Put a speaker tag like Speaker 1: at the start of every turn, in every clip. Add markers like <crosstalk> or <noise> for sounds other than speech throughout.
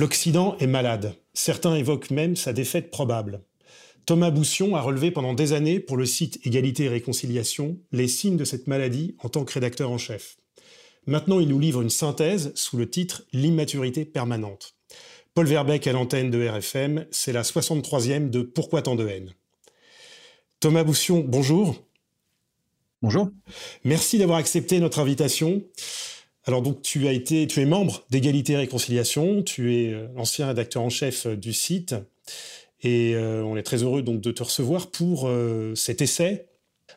Speaker 1: L'Occident est malade. Certains évoquent même sa défaite probable. Thomas Boussion a relevé pendant des années pour le site Égalité et Réconciliation les signes de cette maladie en tant que rédacteur en chef. Maintenant, il nous livre une synthèse sous le titre L'immaturité permanente. Paul Verbeck à l'antenne de RFM, c'est la 63e de Pourquoi tant de haine Thomas Boussion, bonjour.
Speaker 2: Bonjour.
Speaker 1: Merci d'avoir accepté notre invitation. Alors donc tu as été, tu es membre d'Égalité et Réconciliation, tu es euh, l'ancien rédacteur en chef euh, du site, et euh, on est très heureux donc de te recevoir pour cet essai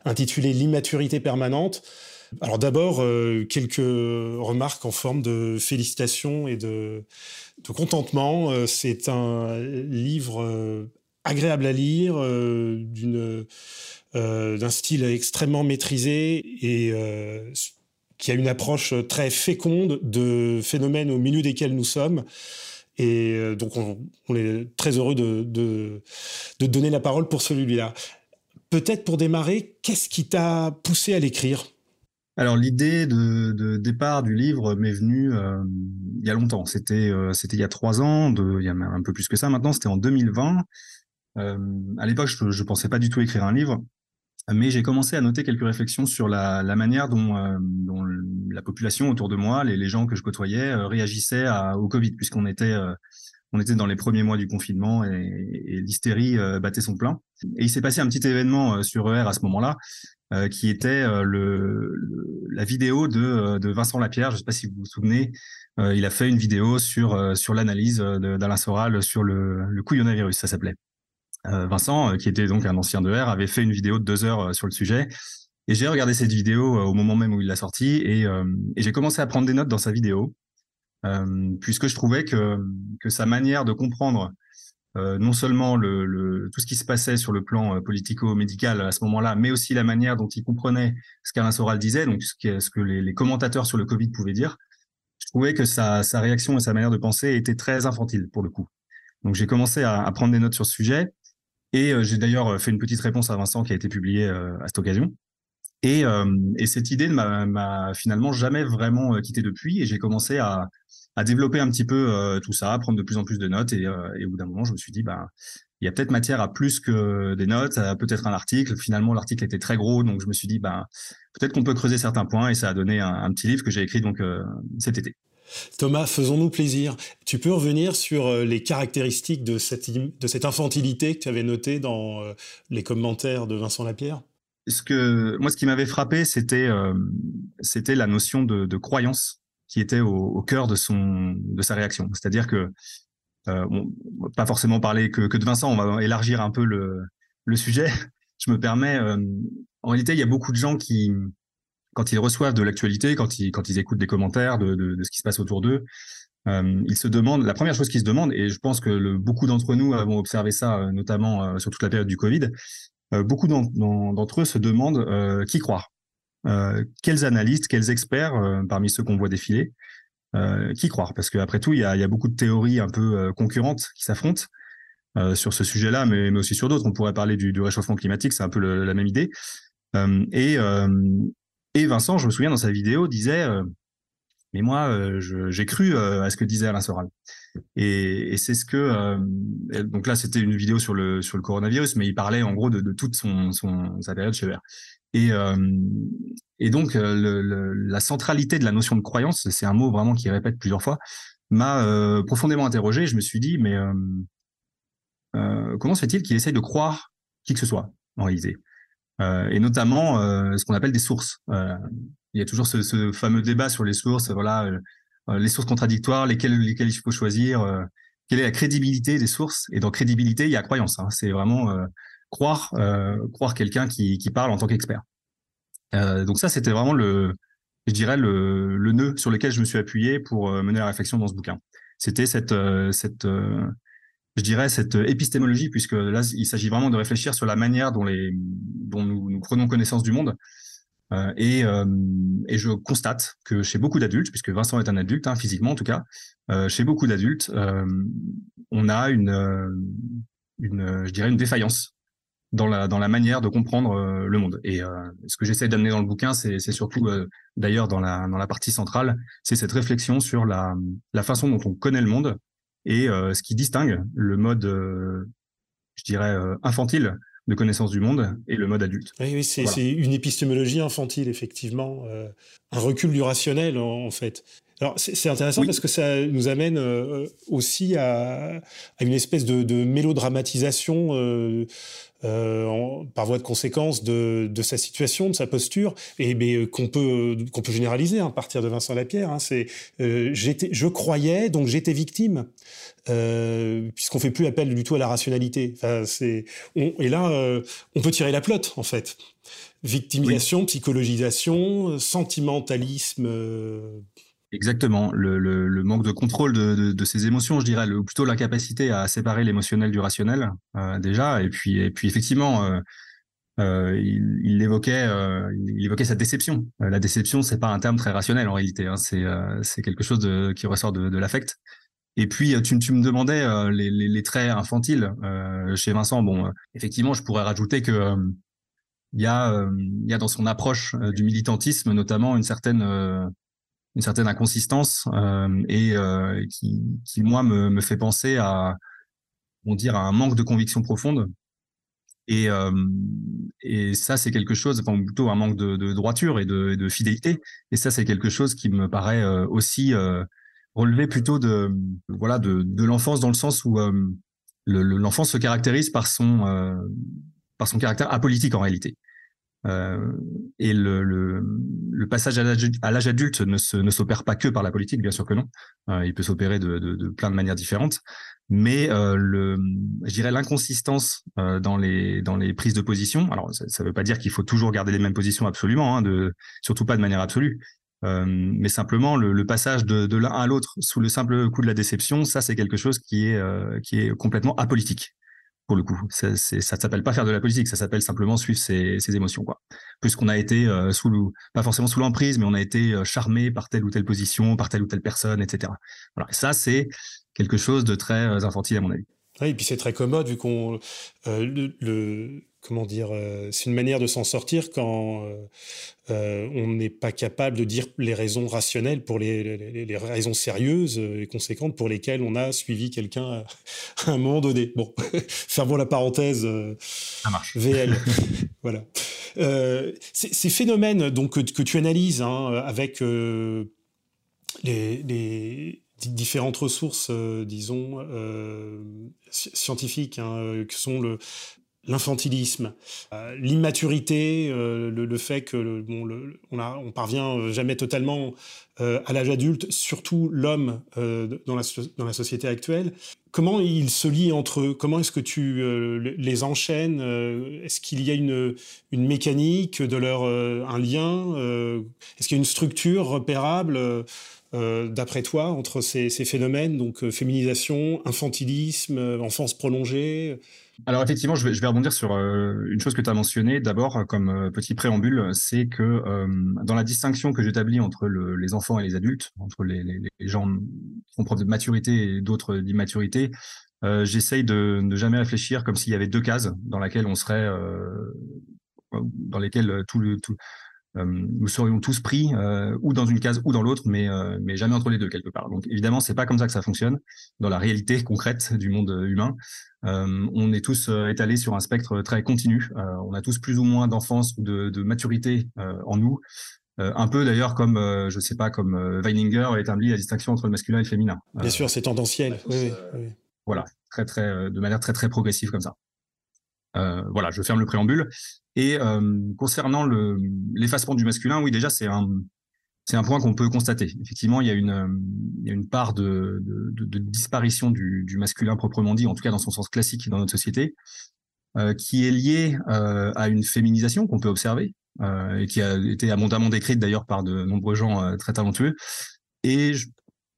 Speaker 1: intitulé L'immaturité permanente. Alors d'abord quelques remarques en forme de félicitations et de, contentement. C'est un livre agréable à lire, d'un style extrêmement maîtrisé et qui a une approche très féconde de phénomènes au milieu desquels nous sommes. Et euh, donc, on, est très heureux de, de, donner la parole pour celui-là. Peut-être pour démarrer, qu'est-ce qui t'a poussé à l'écrire?
Speaker 2: Alors l'idée de, départ du livre m'est venue euh, il y a longtemps. C'était euh, il y a trois ans, de, il y a un peu plus que ça maintenant. C'était en 2020. Euh, à l'époque, je ne pensais pas du tout écrire un livre, mais j'ai commencé à noter quelques réflexions sur la, la manière dont, euh, dont la population autour de moi, les, les gens que je côtoyais, euh, réagissaient à, au Covid, puisqu'on était euh, on était dans les premiers mois du confinement et, et l'hystérie euh, battait son plein. Et il s'est passé un petit événement euh, sur ER à ce moment-là, qui était le, le- la vidéo de, de Vincent Lapierre. Je ne sais pas si vous vous souvenez, il a fait une vidéo sur, sur l'analyse d'Alain Soral sur le, le couillonavirus, ça s'appelait. Euh, Vincent, euh, qui était donc un ancien de R, avait fait une vidéo de deux heures euh, sur le sujet. Et j'ai regardé cette vidéo au moment même où il l'a sortie et, j'ai commencé à prendre des notes dans sa vidéo, puisque je trouvais que, que sa manière de comprendre non seulement le, tout ce qui se passait sur le plan politico-médical à ce moment-là, mais aussi la manière dont il comprenait ce qu'Alain Soral disait, donc ce, que- les, commentateurs sur le Covid pouvaient dire. Je trouvais que sa, réaction et sa manière de penser était très infantile pour le coup. Donc j'ai commencé à, à prendre des notes sur ce sujet et euh, j'ai d'ailleurs fait une petite réponse à Vincent qui a été publiée euh, à cette occasion. Et, euh, et cette idée ne m'a- finalement jamais vraiment euh, quitté depuis et j'ai commencé à, développer un petit peu euh, tout ça, à prendre de plus en plus de notes et, euh, au bout d'un moment je me suis dit bah il y a peut-être matière à plus que des notes, peut-être un article. Finalement l'article était très gros donc je me suis dit bah peut-être qu'on peut creuser certains points et ça a donné un, un petit livre que j'ai écrit donc euh, cet été.
Speaker 1: Thomas, faisons-nous plaisir. Tu peux revenir sur euh, les caractéristiques de cette, infantilité que tu avais notée dans euh, les commentaires de Vincent Lapierre?
Speaker 2: Ce que moi, ce qui m'avait frappé, c'était euh, la notion de, croyance qui était au, cœur de sa réaction. C'est-à-dire que pas forcément parler que, de Vincent, on va élargir un peu le, sujet. <laughs> Je me permets. en réalité, il y a beaucoup de gens qui, quand ils reçoivent de l'actualité, quand ils quand ils écoutent des commentaires de, de, ce qui se passe autour d'eux, euh, ils se demandent. La première chose qu'ils se demandent, et je pense que beaucoup d'entre nous avons observé ça, euh, notamment euh, sur toute la période du Covid, beaucoup d'en- d'en- d'entre eux se demandent qui croire. Quels analystes, quels experts parmi ceux qu'on voit défiler, qui croire? Parce qu'après tout, il y a, y a beaucoup de théories un peu concurrentes qui s'affrontent sur ce sujet-là, mais, mais aussi sur d'autres. On pourrait parler du, réchauffement climatique, c'est un peu la même idée. Et, et Vincent, je me souviens dans sa vidéo, disait euh, mais moi, euh, j'ai cru euh, à ce que disait Alain Soral. Et, c'est ce que donc là, c'était une vidéo sur le sur le coronavirus, mais il parlait en gros de, toute son, son sa période chez Vert. Et et donc la centralité de la notion de croyance, c'est un mot vraiment qui répète plusieurs fois, m'a profondément interrogé. Je me suis dit, mais comment se fait-il qu'il essaye de croire qui que ce soit en réalité? Et notamment euh, ce qu'on appelle des sources. Euh, il y a toujours ce, fameux débat sur les sources. Voilà, euh, euh, les sources contradictoires, lesquelles, il faut choisir, euh, quelle est la crédibilité des sources. Et dans crédibilité, il y a croyance. Hein. C'est vraiment euh, croire, euh, croire quelqu'un qui, parle en tant qu'expert. donc ça, c'était vraiment le, je dirais le, nœud sur lequel je me suis appuyé pour mener la réflexion dans ce bouquin. C'était cette, cette je dirais, cette épistémologie, puisque là, il s'agit vraiment de réfléchir sur la manière dont, les, dont nous, prenons connaissance du monde. Euh, et, euh, et, je constate que chez beaucoup d'adultes, puisque Vincent est un adulte, hein, physiquement en tout cas, euh, chez beaucoup d'adultes, on a une, une, je dirais, une défaillance dans la, dans la manière de comprendre le monde. Et ce que j'essaie d'amener dans le bouquin, c'est surtout, d'ailleurs, dans la, dans la partie centrale, c'est cette réflexion sur la, la façon dont on connaît le monde et ce qui distingue le mode, je dirais, infantile de connaissance du monde et le mode adulte.
Speaker 1: Oui, oui c'est une épistémologie infantile, effectivement, euh, un recul du rationnel, en, fait. Alors, c'est intéressant parce que ça nous amène euh, aussi à, à, une espèce de, de mélodramatisation euh, euh, par voie de conséquence de, de, sa situation, de sa posture, et qu'on peut qu'on peut généraliser hein, à partir de Vincent Lapierre. Hein, c'est j'étais, je croyais, donc j'étais victime. Puisqu'on fait plus appel du tout à la rationalité. Enfin, c'est, et là, on peut tirer la plotte, en fait. Victimisation, psychologisation, sentimentalisme. Euh.
Speaker 2: Exactement, le, le, le, manque de contrôle de, de, de, ses émotions, je dirais, le, plutôt l'incapacité à séparer l'émotionnel du rationnel, euh, déjà, et puis, et puis effectivement, euh, il, il, évoquait, il évoquait sa déception. la déception, c'est pas un terme très rationnel en réalité, hein, c'est, c'est quelque chose de, qui ressort de, l'affect. Et puis, tu, tu me demandais euh, les, les, les, traits infantiles euh, chez Vincent. Bon, euh, effectivement, je pourrais rajouter que il y a, il y a dans son approche du militantisme notamment une certaine, une certaine inconsistance et qui, qui, moi, me, me fait penser à, on dire, à un manque de conviction profonde. Et, et ça, c'est quelque chose, enfin plutôt un manque de, de droiture et de, de, fidélité. Et ça, c'est quelque chose qui me paraît aussi relever plutôt de voilà de, de l'enfance dans le sens où euh, l'enfance se caractérise par son euh, par son caractère apolitique en réalité. Euh, et le, passage à l'âge adulte ne s'opère ne pas que par la politique, bien sûr que non. Euh, il peut s'opérer de, plein de manières différentes. Mais euh, le, je dirais l'inconsistance dans les dans les prises de position. Alors ça ne veut pas dire qu'il faut toujours garder les mêmes positions absolument, hein, surtout pas de manière absolue. Mais simplement le, passage de, l'un à l'autre sous le simple coup de la déception, ça c'est quelque chose qui est qui est complètement apolitique le coup. Ça ne s'appelle pas faire de la politique, ça s'appelle simplement suivre ses, émotions. Puisqu'on a été euh, sous pas forcément sous l'emprise, mais on a été charmé par telle ou telle position, par telle ou telle personne, etc. Voilà. Ça c'est quelque chose de très infantile à mon avis.
Speaker 1: Oui, et puis c'est très commode vu qu'on le comment dire, euh, c'est une manière de s'en sortir quand euh, euh, on n'est pas capable de dire les raisons rationnelles pour les, les, les, raisons sérieuses et conséquentes pour lesquelles on a suivi quelqu'un à, <laughs> un moment donné. Bon, <laughs> fermons la parenthèse.
Speaker 2: Ça marche.
Speaker 1: VL. <laughs> voilà. ces phénomènes donc que, que tu analyses hein, avec les, les différentes ressources, disons, scientifiques, hein, que sont le, l'infantilisme, euh, l'immaturité, euh, le, fait que bon, le, on, a, on parvient euh, jamais totalement à l'âge adulte, surtout l'homme dans, la, dans la société actuelle. Comment ils se lient entre eux? Comment est-ce que tu les enchaînes? Est-ce qu'il y a une, une mécanique de leur un lien Est-ce qu'il y a une structure repérable d'après toi entre ces, ces phénomènes? Donc féminisation, infantilisme, enfance prolongée
Speaker 2: alors effectivement, je vais, je vais rebondir sur euh, une chose que tu as mentionnée. D'abord euh, comme euh, petit préambule, c'est que dans la distinction que j'établis entre le, les enfants et les adultes, entre les, les, gens qui font preuve de maturité et d'autres d'immaturité, j'essaye de ne jamais réfléchir comme s'il y avait deux cases dans lesquelles on serait, dans lesquelles tout le tout, nous serions tous pris ou dans une case ou dans l'autre, mais mais jamais entre les deux quelque part. Donc évidemment, c'est pas comme ça que ça fonctionne dans la réalité concrète du monde humain. Euh, on est tous euh, étalés sur un spectre très continu. Euh, on a tous plus ou moins d'enfance ou de, de, maturité en nous. un peu d'ailleurs comme, je sais pas, comme Weininger a établi la distinction entre le masculin et le féminin.
Speaker 1: Bien sûr, c'est tendanciel. Oui, oui.
Speaker 2: Voilà, très très, de manière très très progressive comme ça. Voilà, je ferme le préambule. Et concernant l'effacement du masculin, oui, déjà c'est un, c'est un point qu'on peut constater. Effectivement, il y a une, euh, une part de, de, de disparition du, du, masculin proprement dit, en tout cas dans son sens classique dans notre société, euh, qui est liée euh, à une féminisation qu'on peut observer. et qui a été abondamment décrite d'ailleurs par de nombreux gens très talentueux. Et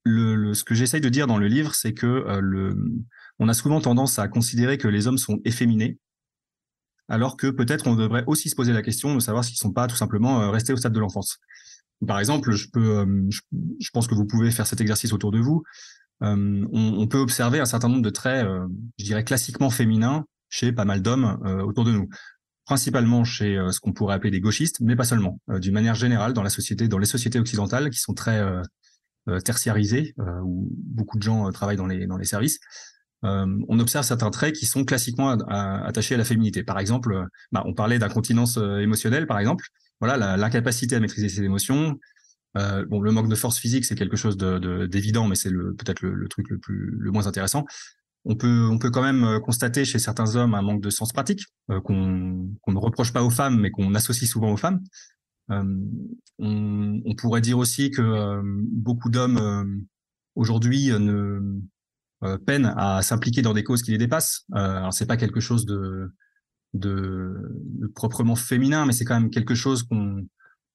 Speaker 2: le, ce que j'essaye de dire dans le livre, c'est que le, on a souvent tendance à considérer que les hommes sont efféminés, alors que peut-être on devrait aussi se poser la question de savoir s'ils sont pas tout simplement restés au stade de l'enfance. Par exemple, je peux, je, pense que vous pouvez faire cet exercice autour de vous. On, on, peut observer un certain nombre de traits, je dirais classiquement féminins, chez pas mal d'hommes autour de nous principalement chez ce qu'on pourrait appeler des gauchistes, mais pas seulement. D'une manière générale, dans la société, dans les sociétés occidentales qui sont très tertiarisées, où beaucoup de gens travaillent dans les services, euh, on observe certains traits qui sont classiquement attachés à la féminité. Par exemple, bah, on parlait d'incontinence euh, émotionnelle, par exemple. Voilà, l'incapacité à maîtriser ses émotions. Euh, bon, le manque de force physique, c'est quelque chose d'évident, de, mais c'est peut-être le, truc le plus le moins intéressant. On peut, on peut quand même constater chez certains hommes un manque de sens pratique qu'on ne reproche pas aux femmes, mais qu'on associe souvent aux femmes. on, on, pourrait dire aussi que beaucoup d'hommes aujourd'hui ne euh, peine à s'impliquer dans des causes qui les dépassent. Euh, alors c'est pas quelque chose de, proprement féminin, mais c'est quand même quelque chose qu'on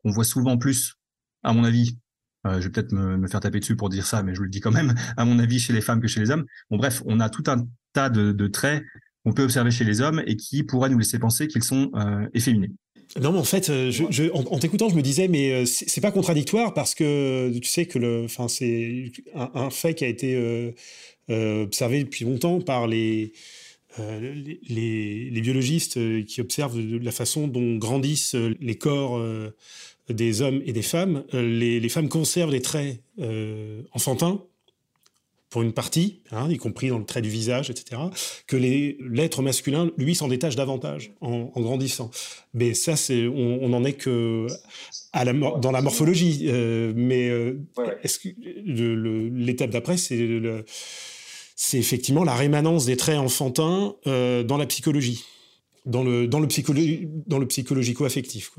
Speaker 2: voit souvent plus, à mon avis. Euh, je vais peut-être me, faire taper dessus pour dire ça, mais je le dis quand même, <laughs> à mon avis, chez les femmes que chez les hommes. Bon, bref, on a tout un tas de, traits qu'on peut observer chez les hommes et qui pourraient nous laisser penser qu'ils sont efféminés.
Speaker 1: Non, mais en fait, en, t'écoutant, je me disais, mais c'est pas contradictoire parce que tu sais que le, enfin, c'est un, fait qui a été observé depuis longtemps par les, euh, les, les, biologistes euh, qui observent la façon dont grandissent les corps des hommes et des femmes. Les, les femmes conservent les traits enfantins pour une partie, hein, y compris dans le trait du visage, etc., que l'être masculin, lui, s'en détache davantage en, en, grandissant. Mais ça, c'est, on, on en est que à la, dans la morphologie. mais est-ce que l'étape d'après, c'est le, c'est effectivement la rémanence des traits enfantins euh, dans la psychologie, dans le, psychologico-affectif.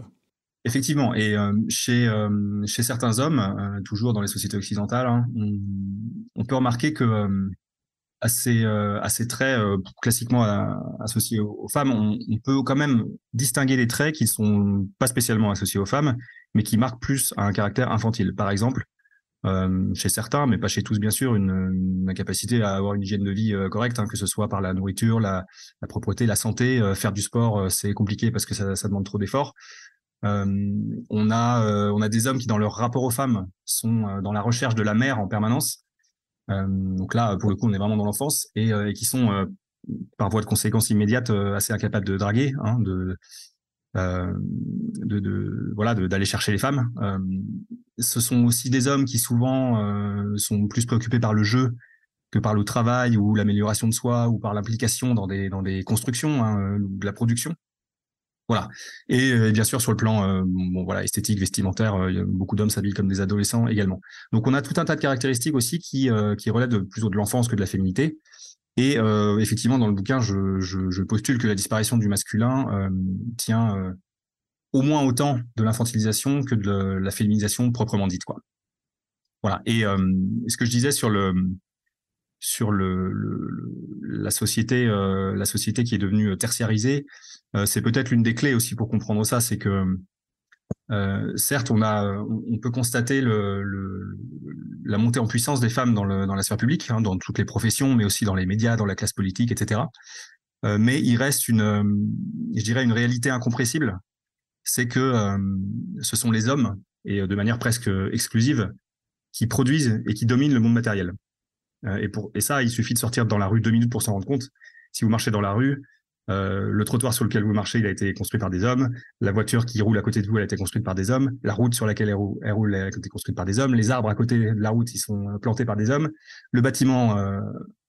Speaker 2: Effectivement, et euh, chez, euh, chez certains hommes, toujours dans les sociétés occidentales, hein, on, peut remarquer que à ces, traits classiquement associés aux, femmes, on, peut quand même distinguer des traits qui ne sont pas spécialement associés aux femmes, mais qui marquent plus un caractère infantile. Par exemple, euh, chez certains, mais pas chez tous bien sûr, une, incapacité à avoir une hygiène de vie euh, correcte, hein, que ce soit par la nourriture, la, propreté, la santé. Euh, faire du sport, c'est compliqué parce que ça, demande trop d'efforts. on a on a des hommes qui dans leur rapport aux femmes sont dans la recherche de la mère en permanence. donc là, pour le coup, on est vraiment dans l'enfance et, et, qui sont par voie de conséquence immédiate assez incapables de draguer, hein, de euh, de, de, voilà d'aller chercher les femmes. Euh, ce sont aussi des hommes qui souvent euh, sont plus préoccupés par le jeu que par le travail ou l'amélioration de soi ou par l'implication dans des dans des constructions hein, de la production. Voilà. Et, bien sûr sur le plan bon voilà esthétique vestimentaire, beaucoup d'hommes s'habillent comme des adolescents également. Donc on a tout un tas de caractéristiques aussi qui qui relèvent de, plutôt de l'enfance que de la féminité et euh, effectivement, dans le bouquin, je, je, je, postule que la disparition du masculin euh, tient euh, au moins autant de l'infantilisation que de la féminisation proprement dite. Quoi. Voilà. Et ce que je disais sur le sur le, le la société la société qui est devenue tertiarisée, c'est peut-être l'une des clés aussi pour comprendre ça, c'est que euh, certes, on a, on peut constater la montée en puissance des femmes dans, la sphère publique, hein, dans toutes les professions, mais aussi dans les médias, dans la classe politique, etc. Euh, mais il reste une, je dirais, une réalité incompressible, c'est que euh, ce sont les hommes, et de manière presque exclusive, qui produisent et qui dominent le monde matériel. et, pour, et ça, il suffit de sortir dans la rue deux minutes pour s'en rendre compte. Si vous marchez dans la rue, euh, le trottoir sur lequel vous marchez, a été construit par des hommes. La voiture qui roule à côté de vous, a été construite par des hommes. La route sur laquelle elle roule, a été construite par des hommes. Les arbres à côté de la route, ils sont euh, plantés par des hommes. Le bâtiment euh,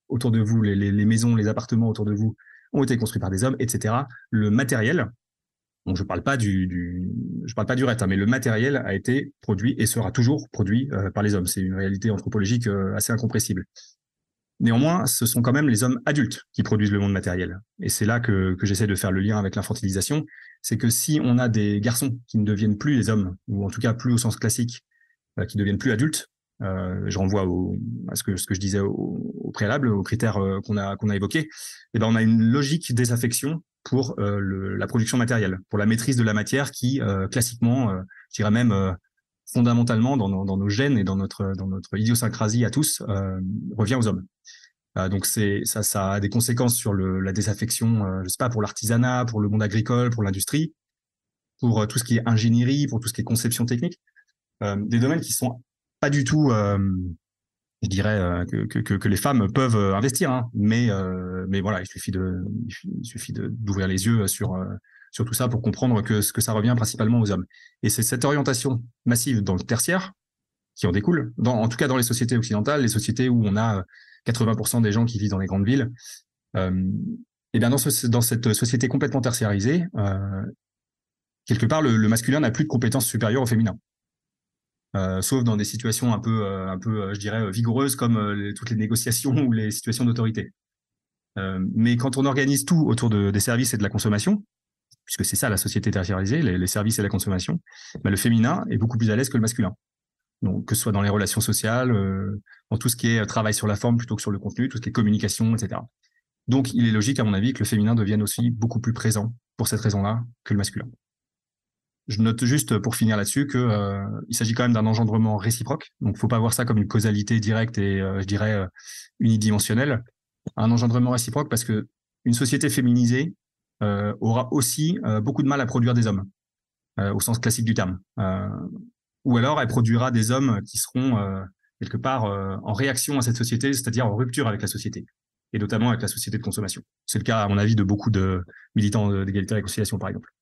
Speaker 2: autour de vous, les, maisons, les appartements autour de vous ont été construits par des hommes, etc. Le matériel, je parle pas du, parle pas du reste, hein, mais le matériel a été produit et sera toujours produit par les hommes. C'est une réalité anthropologique assez incompressible. Néanmoins, ce sont quand même les hommes adultes qui produisent le monde matériel. Et c'est là que, j'essaie de faire le lien avec l'infantilisation. C'est que si on a des garçons qui ne deviennent plus les hommes, ou en tout cas plus au sens classique, euh, qui deviennent plus adultes, euh, je renvoie à ce que, je disais au, préalable, aux critères euh, qu'on a, évoqués, eh ben on a une logique désaffection pour la production matérielle, pour la maîtrise de la matière qui, classiquement, je dirais même fondamentalement dans nos, gènes et dans notre, idiosyncrasie à tous, revient aux hommes. donc c'est ça, a des conséquences sur la désaffection, je sais pas, pour l'artisanat, pour le monde agricole, pour l'industrie, pour tout ce qui est ingénierie, pour tout ce qui est conception technique, des domaines qui sont pas du tout je dirais euh, que, les femmes peuvent euh, investir, hein. mais euh, voilà, il suffit d'ouvrir les yeux sur sur tout ça pour comprendre que ce que ça revient principalement aux hommes. Et c'est cette orientation massive dans le tertiaire qui en découle, en tout cas dans les sociétés occidentales, les sociétés où on a 80% des gens qui vivent dans les grandes villes. Euh, et bien dans, ce, dans cette société complètement tertiarisée, euh, quelque part le, masculin n'a plus de compétences supérieures au féminin. Euh, sauf dans des situations un peu, euh, un peu, euh, je dirais, vigoureuses comme toutes les négociations <laughs> ou les situations d'autorité. mais quand on organise tout autour de, des services et de la consommation, puisque c'est ça la société tertiarisée, les, services et la consommation, bah, le féminin est beaucoup plus à l'aise que le masculin. Que ce soit dans les relations sociales, dans tout ce qui est travail sur la forme plutôt que sur le contenu, tout ce qui est communication, etc. Donc il est logique, à mon avis, que le féminin devienne aussi beaucoup plus présent pour cette raison-là que le masculin. Je note juste pour finir là-dessus que euh, il s'agit quand même d'un engendrement réciproque. Donc, faut pas voir ça comme une causalité directe et euh, je dirais euh, unidimensionnelle. Un engendrement réciproque parce que une société féminisée aura aussi beaucoup de mal à produire des hommes au sens classique du terme. ou alors, elle produira des hommes qui seront quelque part en réaction à cette société, c'est-à-dire en rupture avec la société et notamment avec la société de consommation. C'est le cas, à mon avis, de beaucoup de militants d'égalité et réconciliation, par exemple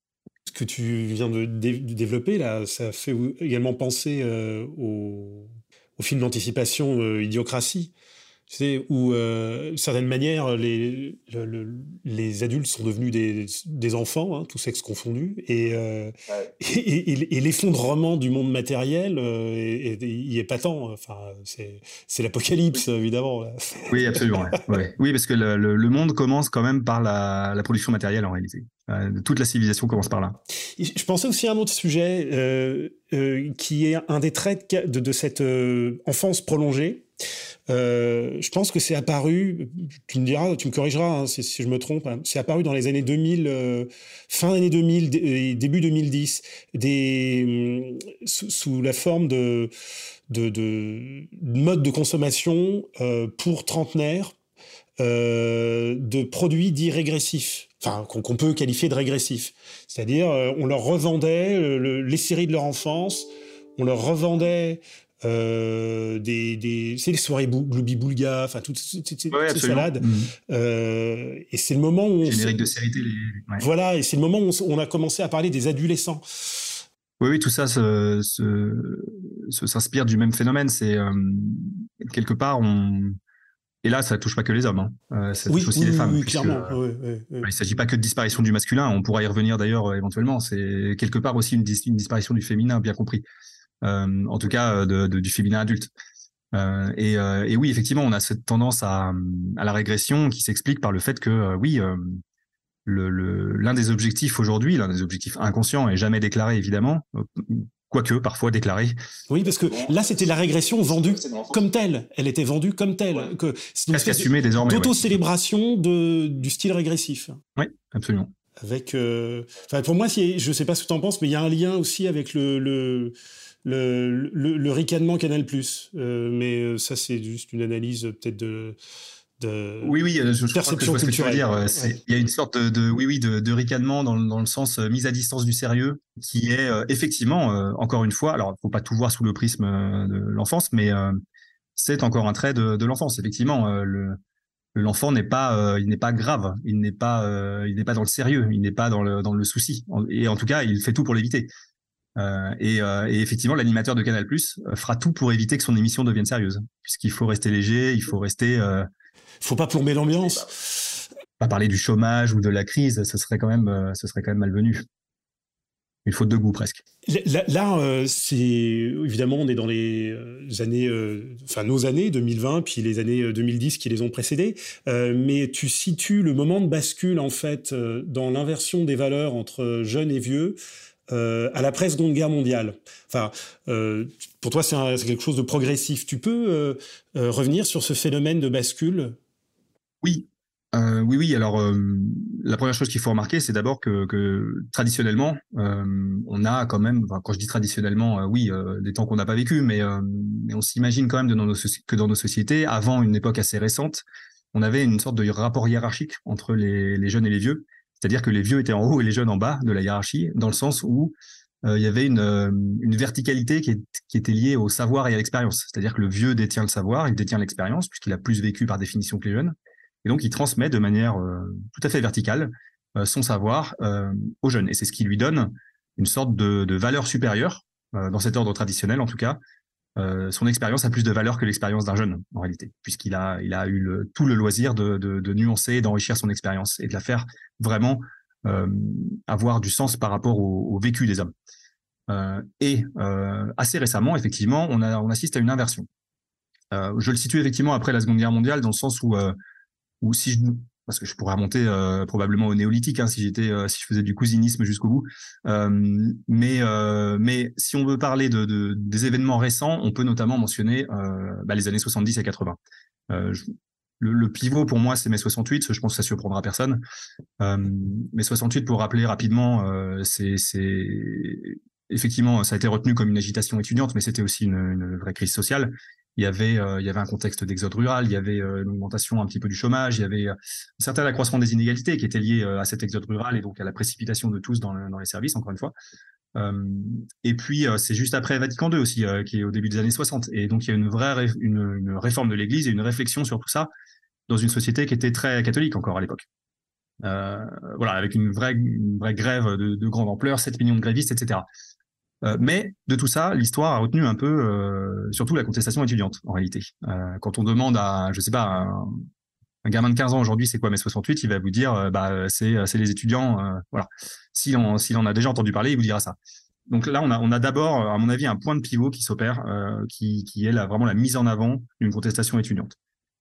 Speaker 1: ce que tu viens de, développer, là, ça fait également penser euh, au, film d'anticipation euh, Idiocratie, tu où, euh, d'une certaine manière, les, les adultes sont devenus des, des enfants, hein, tous sexes confondus, <laughs> et, et, l'effondrement du monde matériel, il est patent. Enfin, c'est l'apocalypse, évidemment.
Speaker 2: Oui, absolument. Oui, parce que le, le, monde commence quand même par la, la production matérielle, en réalité. Euh, toute la civilisation commence par là.
Speaker 1: Je pensais aussi à un autre sujet euh, euh, qui est un des traits de, de cette enfance prolongée. Je pense que c'est apparu, tu me diras, tu me corrigeras hein, si, je me trompe, hein, c'est apparu dans les années 2000, fin années 2000, début 2010, des, sous, la forme de, de, de mode de consommation pour trentenaires de produits dits régressifs enfin qu'on peut qualifier de régressif. C'est-à-dire, euh, on leur revendait euh, les séries de leur enfance, on leur revendait euh, des, des c'est les soirées Glooby Boulga, enfin toutes ces salades. Mhm. Euh, et c'est le moment où on
Speaker 2: générique de série télé.
Speaker 1: Voilà, et c'est le moment où on, a commencé à parler des adolescents.
Speaker 2: Oui, oui, tout ça s'inspire se, du même phénomène. C'est euh, quelque part on et là, ça touche pas que les hommes, hein. euh, ça touche aussi les femmes.
Speaker 1: Oui, clairement.
Speaker 2: Euh, il ne s'agit pas que de disparition du masculin, on pourra y revenir d'ailleurs euh, éventuellement. C'est quelque part aussi une, disparition du féminin, bien compris. En tout cas, de, du féminin adulte. Et, et, oui, effectivement, on a cette tendance à, à la régression qui s'explique par le fait que, oui, l'un des objectifs aujourd'hui, l'un des objectifs inconscients et jamais déclarés évidemment, quoique parfois déclaré.
Speaker 1: Oui, parce que là, c'était la régression vendue comme telle. Elle était vendue comme telle. Que
Speaker 2: c'est une espèce désormais.
Speaker 1: D'auto-célébration du style régressif.
Speaker 2: Oui, absolument.
Speaker 1: Avec, euh, pour moi, je sais pas ce que tu en penses, mais il y a un lien aussi avec le, le, le, le, ricanement Canal+. Euh, mais euh, ça, c'est juste une analyse peut-être de
Speaker 2: oui, oui, je, je crois que je vois ce que tu veux dire. Il y a une sorte de, oui, oui, de, de ricanement dans, dans, le sens euh, mise à distance du sérieux, qui est euh, effectivement, euh, encore une fois, alors il faut pas tout voir sous le prisme de l'enfance, mais c'est encore un trait de, l'enfance. Effectivement, le l'enfant n'est pas, il n'est pas grave, il n'est pas, il n'est pas dans le sérieux, il n'est pas dans le dans le souci, et en tout cas, il fait tout pour l'éviter. Et, et, effectivement, l'animateur de Canal+ fera tout pour éviter que son émission devienne sérieuse, puisqu'il faut rester léger, il faut rester
Speaker 1: faut pas plomber l'ambiance.
Speaker 2: Pas parler du chômage ou de la crise, ce serait quand même, euh, ce serait quand même malvenu. Une faute de goût presque.
Speaker 1: Là, euh, c'est évidemment on est dans les euh, années, enfin nos années 2020, puis les années 2010 qui les ont précédées. mais tu situes le moment de bascule en fait dans l'inversion des valeurs entre jeunes et vieux. À la presse-seconde guerre mondiale. Enfin, pour toi, c'est quelque chose de progressif. Tu peux revenir sur ce phénomène de bascule?
Speaker 2: Oui, euh, oui, oui. Alors, euh, la première chose qu'il faut remarquer, c'est d'abord que, traditionnellement, euh, on a quand même, quand je dis traditionnellement, euh, oui, euh, des temps qu'on n'a pas vécu, mais, on s'imagine quand même de, que dans nos sociétés, avant une époque assez récente, on avait une sorte de rapport hiérarchique entre les jeunes et les vieux. C'est-à-dire que les vieux étaient en haut et les jeunes en bas de la hiérarchie, dans le sens où il y avait une, une verticalité qui, était liée au savoir et à l'expérience. C'est-à-dire que le vieux détient le savoir, il détient l'expérience, puisqu'il a plus vécu par définition que les jeunes. Et donc, il transmet de manière euh, tout à fait verticale euh, son savoir euh, aux jeunes. Et c'est ce qui lui donne une sorte de, valeur supérieure, dans cet ordre traditionnel en tout cas. son expérience a plus de valeur que l'expérience d'un jeune, en réalité, puisqu'il a, il a eu tout le loisir de, de, de nuancer et d'enrichir son expérience et de la faire vraiment avoir du sens par rapport au, vécu des hommes. et assez récemment, effectivement, on, assiste à une inversion. je le situe effectivement après la Seconde Guerre mondiale, dans le sens où si je parce que je pourrais remonter euh, probablement au néolithique hein, si j'étais euh, si je faisais du cousinisme jusqu'au bout euh, mais euh, mais si on veut parler de, de, des événements récents on peut notamment mentionner euh, bah, les années 70 et 80 je, le, pivot pour moi c'est mai 68 je pense que ça surprendra personne mai 68 pour rappeler rapidement c'est c'est effectivement ça a été retenu comme une agitation étudiante mais c'était aussi une, vraie crise sociale il y avait, euh, il y avait un contexte d'exode rural, il y avait euh, une augmentation un petit peu du chômage, il y avait euh, un certain accroissement des inégalités qui était lié à cet exode rural et donc à la précipitation de tous dans, dans les services, encore une fois. et puis, c'est juste après Vatican II aussi, qui est au début des années 60. Et donc, il y a une vraie une réforme de l'Église et une réflexion sur tout ça dans une société qui était très catholique encore à l'époque. Euh, voilà, avec une vraie, grève de, de grande ampleur, 7 millions de grévistes, etc. Euh, mais de tout ça, l'histoire a retenu un peu, euh, surtout la contestation étudiante, en réalité. Quand on demande à, je sais pas, un, gamin de 15 ans aujourd'hui, c'est quoi mai 68, il va vous dire, bah, c'est, les étudiants, voilà. S'il en, a déjà entendu parler, il vous dira ça. Donc là, on a, d'abord, à mon avis, un point de pivot qui s'opère, qui, qui est vraiment la mise en avant d'une contestation étudiante.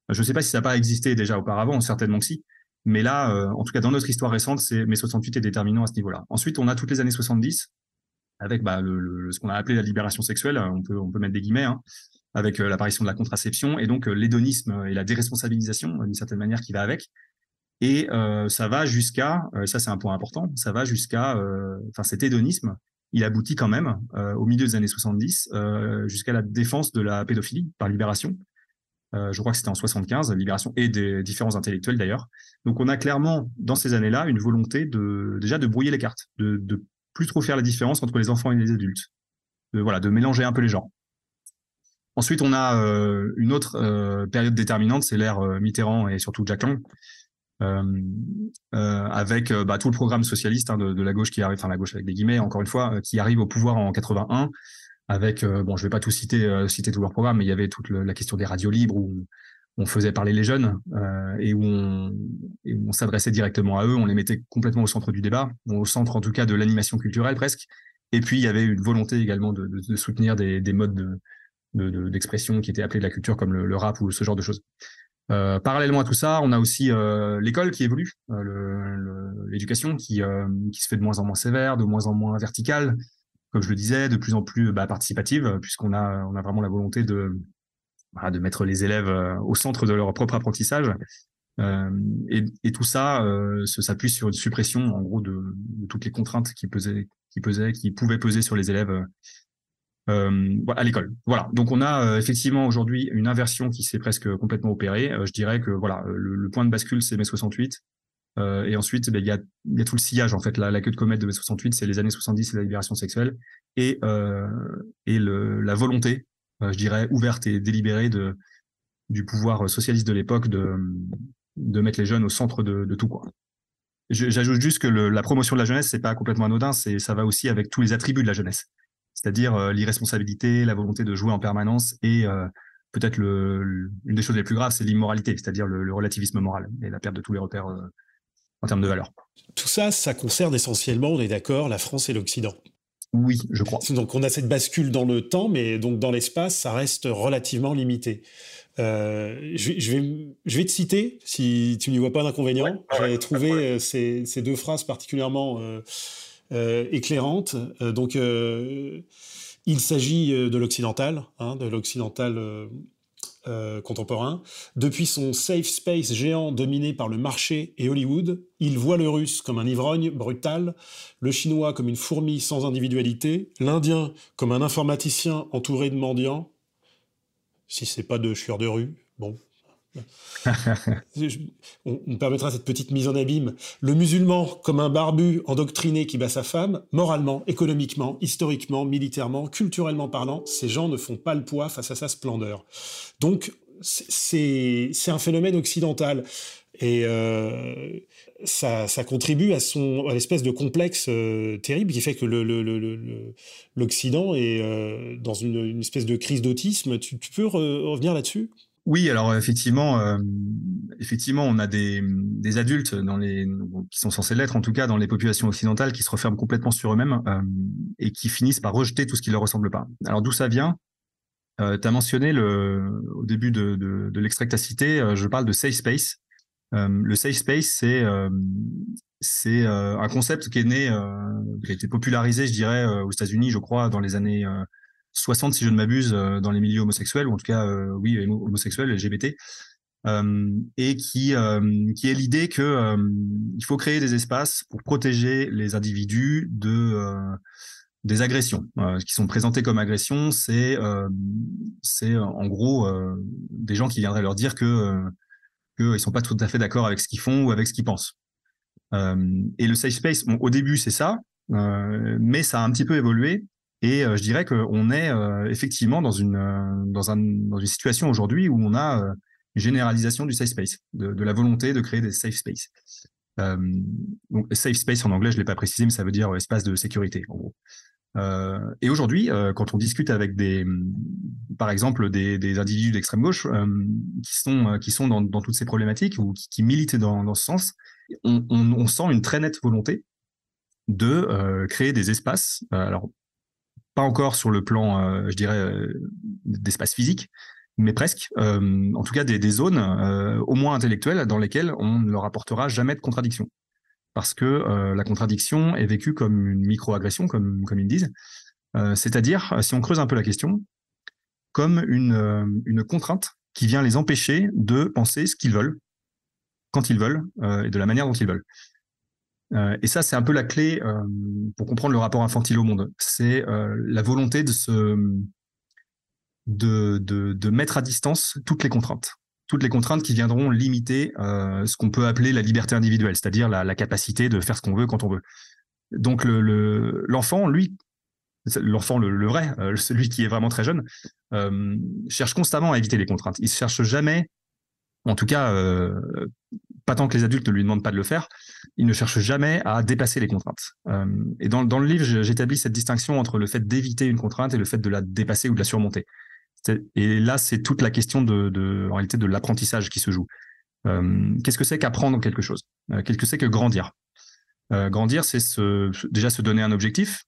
Speaker 2: Je ne sais pas si ça n'a pas existé déjà auparavant, certainement que si, mais là, en tout cas dans notre histoire récente, c'est mai 68 est déterminant à ce niveau-là. Ensuite, on a toutes les années 70, avec bah, ce qu'on a appelé la libération sexuelle, on peut, mettre des guillemets, hein, avec euh, l'apparition de la contraception et donc euh, l'hédonisme et la déresponsabilisation d'une certaine manière qui va avec. Et euh, ça va jusqu'à, ça c'est un point important, ça va jusqu'à, enfin cet hédonisme, il aboutit quand même au milieu des années 70 jusqu'à la défense de la pédophilie par libération. Je crois que c'était en 75, libération et des différents intellectuels d'ailleurs. Donc on a clairement dans ces années-là une volonté de déjà de brouiller les cartes, de, plus trop faire la différence entre les enfants et les adultes. De, voilà, de mélanger un peu les gens. Ensuite, on a euh, une autre euh, période déterminante, c'est l'ère euh, Mitterrand et surtout Jack Lang, avec bah, tout le programme socialiste hein, de, de, la gauche qui arrive, enfin la gauche avec des guillemets, encore une fois, qui arrive au pouvoir en 81, avec, bon, je vais pas tout citer, citer tout leur programme, mais il y avait toute la question des radios libres où on faisait parler les jeunes euh, et où on, s'adressait directement à eux, on les mettait complètement au centre du débat, au centre en tout cas de l'animation culturelle presque. Et puis il y avait une volonté également de, soutenir des, des modes d'expression de, qui étaient appelés de la culture comme le, rap ou ce genre de choses. Euh, parallèlement à tout ça, on a aussi euh, l'école qui évolue, euh, l'éducation euh, qui se fait de moins en moins sévère, de moins en moins verticale, comme je le disais, de plus en plus bah, participative, puisqu'on a, on a vraiment la volonté de, de mettre les élèves euh, au centre de leur propre apprentissage. Euh, et, tout ça euh, s'appuie sur une suppression, en gros, de, toutes les contraintes qui pesaient, qui pesaient, qui pouvaient peser sur les élèves à l'école. Voilà. Donc on a effectivement aujourd'hui une inversion qui s'est presque complètement opérée. je dirais que voilà, le, le point de bascule c'est mai 68. Et ensuite, ben, il y, a, tout le sillage en fait. La, queue de comète de mai 68, c'est les années 70, c'est la libération sexuelle et, le, la volonté euh, je dirais, ouverte et délibérée du pouvoir socialiste de l'époque de, mettre les jeunes au centre de, tout. J'ajoute juste que la promotion de la jeunesse, c'est pas complètement anodin, c'est ça va aussi avec tous les attributs de la jeunesse, c'est-à-dire euh, l'irresponsabilité, la volonté de jouer en permanence et euh, peut-être le, une des choses les plus graves, c'est l'immoralité, c'est-à-dire le, relativisme moral et la perte de tous les repères euh, en termes de valeur.
Speaker 1: Tout ça, ça concerne essentiellement, on est d'accord, la France et l'Occident.
Speaker 2: Oui, je crois.
Speaker 1: Donc on a cette bascule dans le temps, mais donc dans l'espace, ça reste relativement limité. Euh, je, je, vais, je vais te citer, si tu n'y vois pas d'inconvénient. Ouais, J'ai ouais, trouvé euh, ces, ces, deux phrases particulièrement euh, euh éclairantes. Euh, donc, il s'agit de l'occidental, hein, de l'occidental euh, contemporain. Depuis son safe space géant dominé par le marché et Hollywood, il voit le russe comme un ivrogne brutal, le chinois comme une fourmi sans individualité, l'indien comme un informaticien entouré de mendiants. Si c'est pas de chieur de rue, bon, <laughs> on, me permettra cette petite mise en abîme. Le musulman, comme un barbu endoctriné qui bat sa femme, moralement, économiquement, historiquement, militairement, culturellement parlant, ces gens ne font pas le poids face à sa splendeur. Donc, c'est un phénomène occidental. Et euh, ça, contribue à son à l'espèce de complexe euh, terrible qui fait que l'Occident est euh, dans une, espèce de crise d'autisme. Tu, peux revenir là-dessus?
Speaker 2: Oui, alors effectivement, euh, effectivement, on a des, adultes qui sont censés l'être, en tout cas dans les populations occidentales, qui se referment complètement sur eux-mêmes euh, et qui finissent par rejeter tout ce qui leur ressemble pas. Alors d'où ça vient? Euh, Tu as mentionné le, au début de, de, l'extrait que cité, je parle de safe space. le safe space, c'est c'est un concept qui est né, qui a été popularisé, je dirais, aux États-Unis, je crois, dans les années 60, si je ne m'abuse, euh, dans les milieux homosexuels, ou en tout cas, euh, oui, homosexuels, LGBT, euh, et qui, qui est l'idée que il faut créer des espaces pour protéger les individus de des agressions qui sont présentées comme agressions. C'est en gros des gens qui viendraient leur dire que qu'ils sont pas tout à fait d'accord avec ce qu'ils font ou avec ce qu'ils pensent. et le safe space, au début c'est ça, mais ça a un petit peu évolué et euh, je dirais qu'on est euh, effectivement dans une, euh, dans, un, dans une situation aujourd'hui où on a une généralisation du safe space, de, la volonté de créer des safe space. donc, safe space en anglais, je ne l'ai pas précisé, mais ça veut dire espace de sécurité, en gros. Et aujourd'hui, quand on discute avec des, par exemple, des, individus d'extrême gauche qui sont qui sont dans, dans, toutes ces problématiques ou qui, militent dans, dans, ce sens, on, on, sent une très nette volonté de créer des espaces. alors encore sur le plan, euh, je dirais, euh, d'espace physique, mais presque. Euh, en tout cas, des, zones, au moins intellectuelles, dans lesquelles on ne leur apportera jamais de contradiction. Parce que la contradiction est vécue comme une micro-agression, comme, comme ils disent. C'est-à-dire, si on creuse un peu la question, comme une, une contrainte qui vient les empêcher de penser ce qu'ils veulent, quand ils veulent, et de la manière dont ils veulent. Euh, et ça, c'est un peu la clé euh, pour comprendre le rapport infantile au monde. C'est euh, la volonté de, se, de, mettre à distance toutes les contraintes. Toutes les contraintes qui viendront limiter ce qu'on peut appeler la liberté individuelle, c'est-à-dire la, capacité de faire ce qu'on veut quand on veut. Donc l'enfant, le, lui, l'enfant le, vrai, celui qui est vraiment très jeune, cherche constamment à éviter les contraintes. Il cherche jamais, en tout cas, pas tant que les adultes ne lui demandent pas de le faire, il ne cherche jamais à dépasser les contraintes. Euh, et dans, le livre, j'établis cette distinction entre le fait d'éviter une contrainte et le fait de la dépasser ou de la surmonter. Et là, c'est toute la question de, en réalité, de l'apprentissage qui se joue. Euh, Qu'est-ce que c'est qu'apprendre quelque chose? Euh, Qu'est-ce que c'est que grandir? Grandir, c'est déjà se donner un objectif.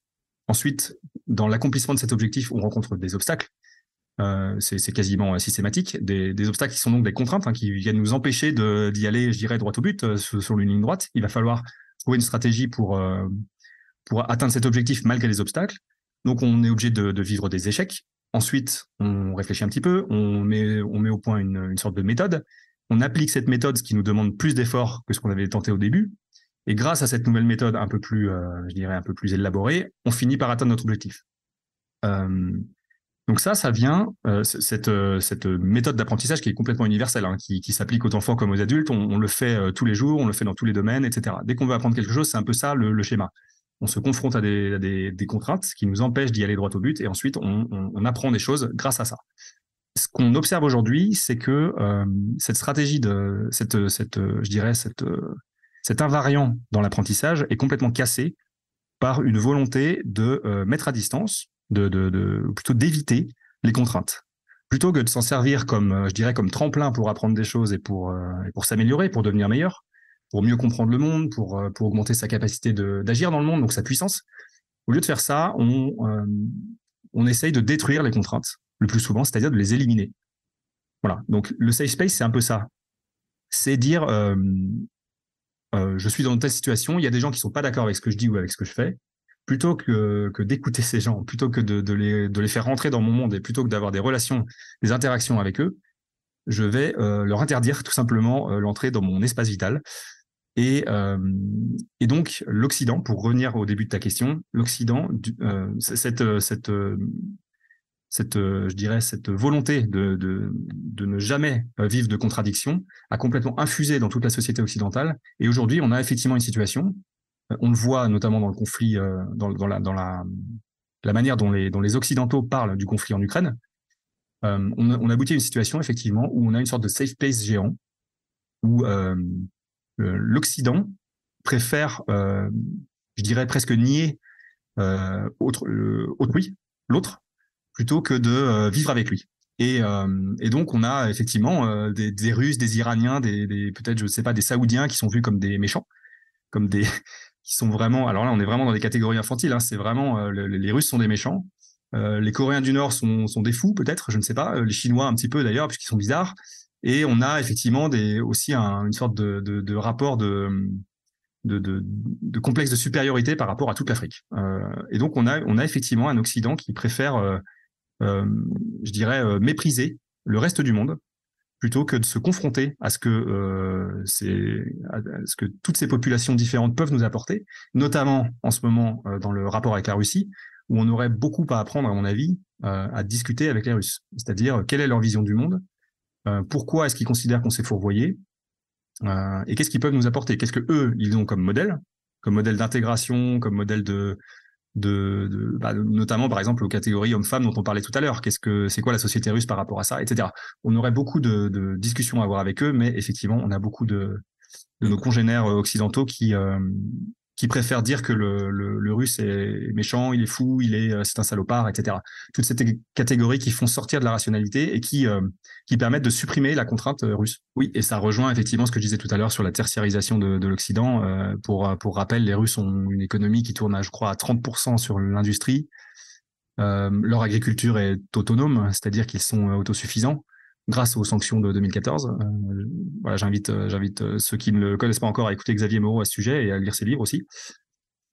Speaker 2: Ensuite, dans l'accomplissement de cet objectif, on rencontre des obstacles. Euh, c'est quasiment systématique. Des, obstacles qui sont donc des contraintes hein, qui viennent nous empêcher d'y aller, je dirais, droit au but euh, sur, une ligne droite. Il va falloir trouver une stratégie pour, euh, pour atteindre cet objectif malgré les obstacles. Donc on est obligé de, vivre des échecs. Ensuite, on réfléchit un petit peu, on met, on met au point une, une sorte de méthode. On applique cette méthode, ce qui nous demande plus d'efforts que ce qu'on avait tenté au début. Et grâce à cette nouvelle méthode un peu plus, je dirais, un peu plus élaborée, on finit par atteindre notre objectif. Donc ça, ça vient, euh, cette, euh, cette méthode d'apprentissage qui est complètement universelle, hein, qui, s'applique aux enfants comme aux adultes, on, le fait euh, tous les jours, on le fait dans tous les domaines, etc. Dès qu'on veut apprendre quelque chose, c'est un peu ça le, schéma. On se confronte à des, contraintes qui nous empêchent d'y aller droit au but, et ensuite on, apprend des choses grâce à ça. Ce qu'on observe aujourd'hui, c'est que cette stratégie de cette, je dirais, cette, cet invariant dans l'apprentissage est complètement cassé par une volonté de mettre à distance de, plutôt d'éviter les contraintes plutôt que de s'en servir comme, euh, je dirais, comme tremplin pour apprendre des choses et pour, euh, pour s'améliorer, pour devenir meilleur, pour mieux comprendre le monde, pour, euh, pour augmenter sa capacité d'agir dans le monde, donc sa puissance. Au lieu de faire ça, on, on essaye de détruire les contraintes le plus souvent, c'est-à-dire de les éliminer. Voilà. Donc le safe space, c'est un peu ça. C'est dire, je suis dans une telle situation, il y a des gens qui sont pas d'accord avec ce que je dis ou avec ce que je fais plutôt que, d'écouter ces gens, plutôt que de, les, faire rentrer dans mon monde et plutôt que d'avoir des relations, des interactions avec eux, je vais leur interdire tout simplement l'entrée dans mon espace vital. Et, et donc l'Occident, pour revenir au début de ta question, l'Occident, cette, cette euh, volonté de, ne jamais euh, vivre de contradiction a complètement infusé dans toute la société occidentale. Et aujourd'hui, on a effectivement une situation, euh, on le voit notamment dans le conflit, dans, dans, la, manière dont les, Occidentaux parlent du conflit en Ukraine. on, on, aboutit à une situation, effectivement, où on a une sorte de safe place géant, où l'Occident préfère, je dirais, presque nier autrui, l'autre, plutôt que de euh, vivre avec lui. Et, euh, donc, on a effectivement euh, des, Russes, des Iraniens, peut-être, je ne sais pas, des Saoudiens qui sont vus comme des méchants, comme des qui. Alors là, on est vraiment dans des catégories infantiles. Hein, c'est vraiment les Russes sont des méchants. les Coréens du Nord sont, des fous, peut-être, je ne sais pas. Les Chinois un petit peu d'ailleurs, puisqu'ils sont bizarres. Et on a effectivement des, aussi un, une sorte de, de, rapport de, de, complexe de supériorité par rapport à toute l'Afrique. Euh, et donc, on a, on a effectivement un Occident qui préfère euh, je dirais, euh, mépriser le reste du monde plutôt que de se confronter à ce que euh, toutes ces populations différentes peuvent nous apporter, notamment en ce moment dans le rapport avec la Russie, où on aurait beaucoup à apprendre, à mon avis, à discuter avec les Russes. C'est-à-dire quelle est leur vision du monde, pourquoi est-ce qu'ils considèrent qu'on s'est fourvoyé, et qu'est-ce qu'ils peuvent nous apporter, qu'est-ce que eux ils ont comme modèle, comme modèle d'intégration, comme modèle de de, de bah, notamment par exemple aux catégories hommes-femmes dont on parlait tout à l'heure. Qu'est-ce que c'est quoi la société russe par rapport à ça, etc. On aurait beaucoup de, de, discussions à avoir avec eux, mais effectivement, on a beaucoup de, nos congénères occidentaux qui euh, qui préfèrent dire que le, le, le, russe est méchant, il est fou, il est euh, c'est un salopard, etc. Toutes ces catégories qui font sortir de la rationalité et qui euh, qui permettent de supprimer la contrainte euh, russe. Oui, et ça rejoint effectivement ce que je disais tout à l'heure sur la tertiarisation de, de l'Occident. Euh, pour pour rappel, les Russes ont une économie qui tourne à je crois à 30% sur l'industrie. Euh, leur agriculture est autonome, c'est-à-dire qu'ils sont autosuffisants grâce aux sanctions de 2014. Euh, voilà, j'invite, euh, j'invite euh, ceux qui ne le connaissent pas encore à écouter Xavier Moreau à ce sujet et à lire ses livres aussi.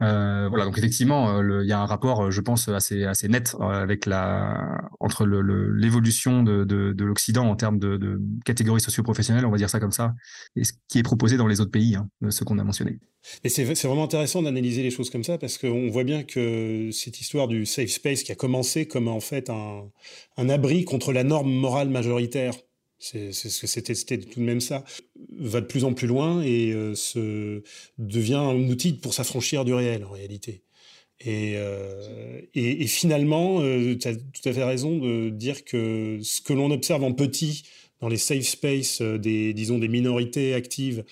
Speaker 2: Euh, voilà, donc effectivement, il y a un rapport, je pense, assez assez net avec la entre l'évolution le, de, de, de l'Occident en termes de, de catégories socio-professionnelles, on va dire ça comme ça, et ce qui est proposé dans les autres pays, hein, ce qu'on a mentionné.
Speaker 1: Et c'est vraiment intéressant d'analyser les choses comme ça parce qu'on voit bien que cette histoire du safe space qui a commencé comme en fait un, un abri contre la norme morale majoritaire c'est ce que c'était tout de même ça, va de plus en plus loin et euh, se, devient un outil pour s'affranchir du réel en réalité. Et, euh, et, finalement, euh, tu as tout à fait raison de dire que ce que l'on observe en petit dans les safe spaces des, disons, des minorités actives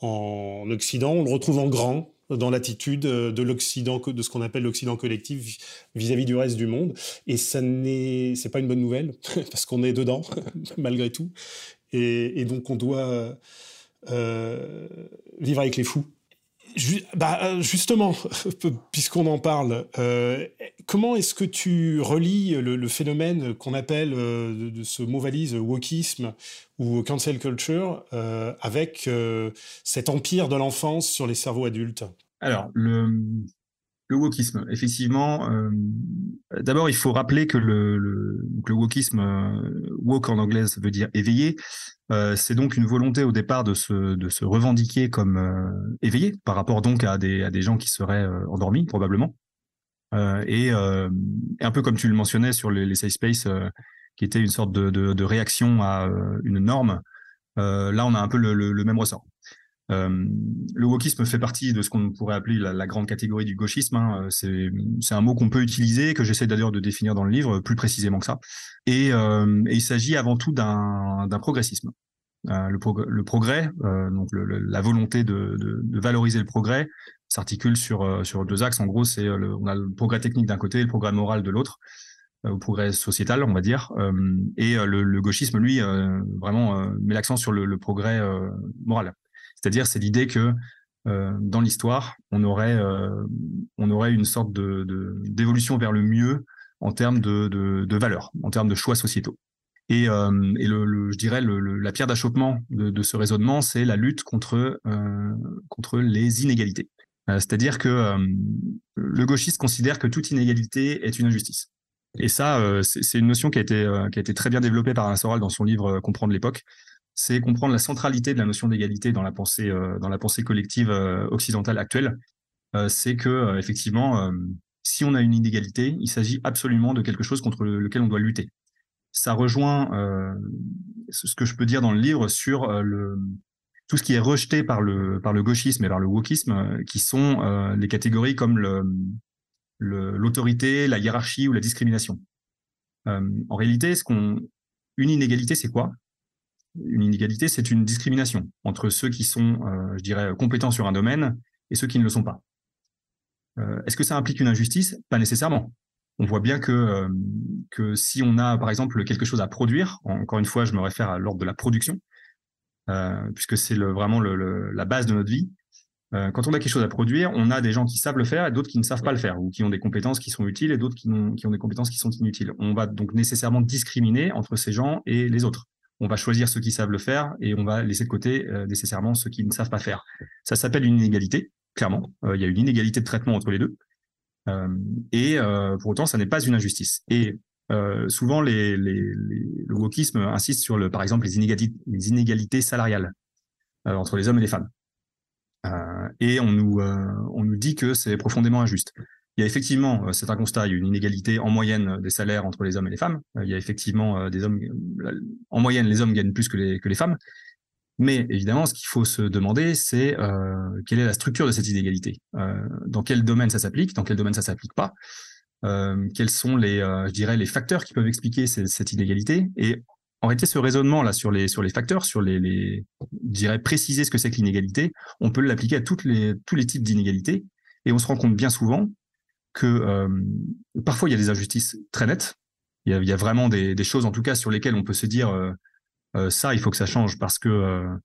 Speaker 1: en Occident, on le retrouve en grand dans l'attitude de l'Occident, de ce qu'on appelle l'Occident collectif vis-à-vis du reste du monde. Et ça n'est, c'est pas une bonne nouvelle <laughs> parce qu'on est dedans <laughs> malgré tout. Et, donc on doit euh, vivre avec les fous. Bah, justement, <laughs> puisqu'on en parle, euh, comment est-ce que tu relis le, phénomène qu'on appelle euh, de, ce mot valise wokisme ou cancel culture euh, avec euh, cet empire de l'enfance sur les cerveaux adultes?
Speaker 2: Alors, le, le wokisme, effectivement, euh, d'abord il faut rappeler que le, le, le wokisme, euh, woke en anglais ça veut dire éveillé, euh, c'est donc une volonté au départ de se, de se revendiquer comme euh, éveillé par rapport donc à des, à des gens qui seraient endormis probablement. Et, un peu comme tu le mentionnais sur les, les safe space qui était une sorte de, de, de réaction à euh, une norme. Euh, là, on a un peu le, le même ressort. Euh, le wokisme fait partie de ce qu'on pourrait appeler la, grande catégorie du gauchisme. Hein. C'est, c'est un mot qu'on peut utiliser, que j'essaie d'ailleurs de définir dans le livre plus précisément que ça. Et, euh, il s'agit avant tout d'un, progressisme. Euh, le, prog le, progrès, euh, donc le, la volonté de, valoriser le progrès, s'articule sur, deux axes. En gros, c'est on a le progrès technique d'un côté et le progrès moral de l'autre. Euh, au progrès sociétal, on va dire. Euh, et euh, le, le, gauchisme, lui, vraiment met l'accent sur le, le progrès moral. C'est-à-dire, c'est l'idée que dans l'histoire, on aurait, on aurait une sorte de, d'évolution vers le mieux en termes de, de, valeurs, en termes de choix sociétaux. Et, euh, et le, je dirais la pierre d'achoppement de, ce raisonnement, c'est la lutte contre, euh, contre les inégalités. Euh, C'est-à-dire que le gauchiste considère que toute inégalité est une injustice et ça, c'est une notion qui a été qui a été très bien développée par Alain Soral dans son livre Comprendre l'époque. C'est comprendre la centralité de la notion d'égalité dans la pensée dans la pensée collective occidentale actuelle. c'est que effectivement, si on a une inégalité, il s'agit absolument de quelque chose contre lequel on doit lutter. Ça rejoint ce que je peux dire dans le livre sur le tout ce qui est rejeté par le, par le gauchisme et par le wokisme, euh, qui sont euh, les catégories comme l'autorité, le, la hiérarchie ou la discrimination. Euh, en réalité, ce qu'on, une inégalité, c'est quoi? Une inégalité, c'est une discrimination entre ceux qui sont, je dirais, compétents sur un domaine et ceux qui ne le sont pas. Est-ce que ça implique une injustice? Pas nécessairement. On voit bien que, que si on a, par exemple, quelque chose à produire, encore une fois, je me réfère à l'ordre de la production, euh, puisque c'est vraiment la base de notre vie. Euh, quand on a quelque chose à produire, on a des gens qui savent le faire et d'autres qui ne savent pas le faire, ou qui ont des compétences qui sont utiles et d'autres qui, ont des compétences qui sont inutiles. On va donc nécessairement discriminer entre ces gens et les autres. On va choisir ceux qui savent le faire et on va laisser de côté euh, nécessairement ceux qui ne savent pas faire. Ça s'appelle une inégalité, clairement. il y a une inégalité de traitement entre les deux. et pour autant, ça n'est pas une injustice. Et euh, souvent, le wokisme insiste sur, le, par exemple, les inégalités, les inégalités salariales euh, entre les hommes et les femmes. Euh, et on nous dit que c'est profondément injuste. Il y a effectivement, c'est un constat, il y a une inégalité en moyenne des salaires entre les hommes et les femmes. Il y a effectivement des hommes, en moyenne, les hommes gagnent plus que les, femmes. Mais évidemment, ce qu'il faut se demander, c'est quelle est la structure de cette inégalité? dans quel domaine ça s'applique, dans quel domaine ça s'applique pas? Euh, quels sont les, euh, je dirais, les facteurs qui peuvent expliquer cette inégalité? Et en réalité, ce raisonnement là sur les sur les facteurs, sur les, les je dirais préciser ce que c'est que l'inégalité, on peut l'appliquer à toutes les tous les types d'inégalités. Et on se rend compte bien souvent euh, parfois il y a des injustices très nettes. Il y a, vraiment des, choses en tout cas sur lesquelles on peut se dire ça, il faut que ça change parce que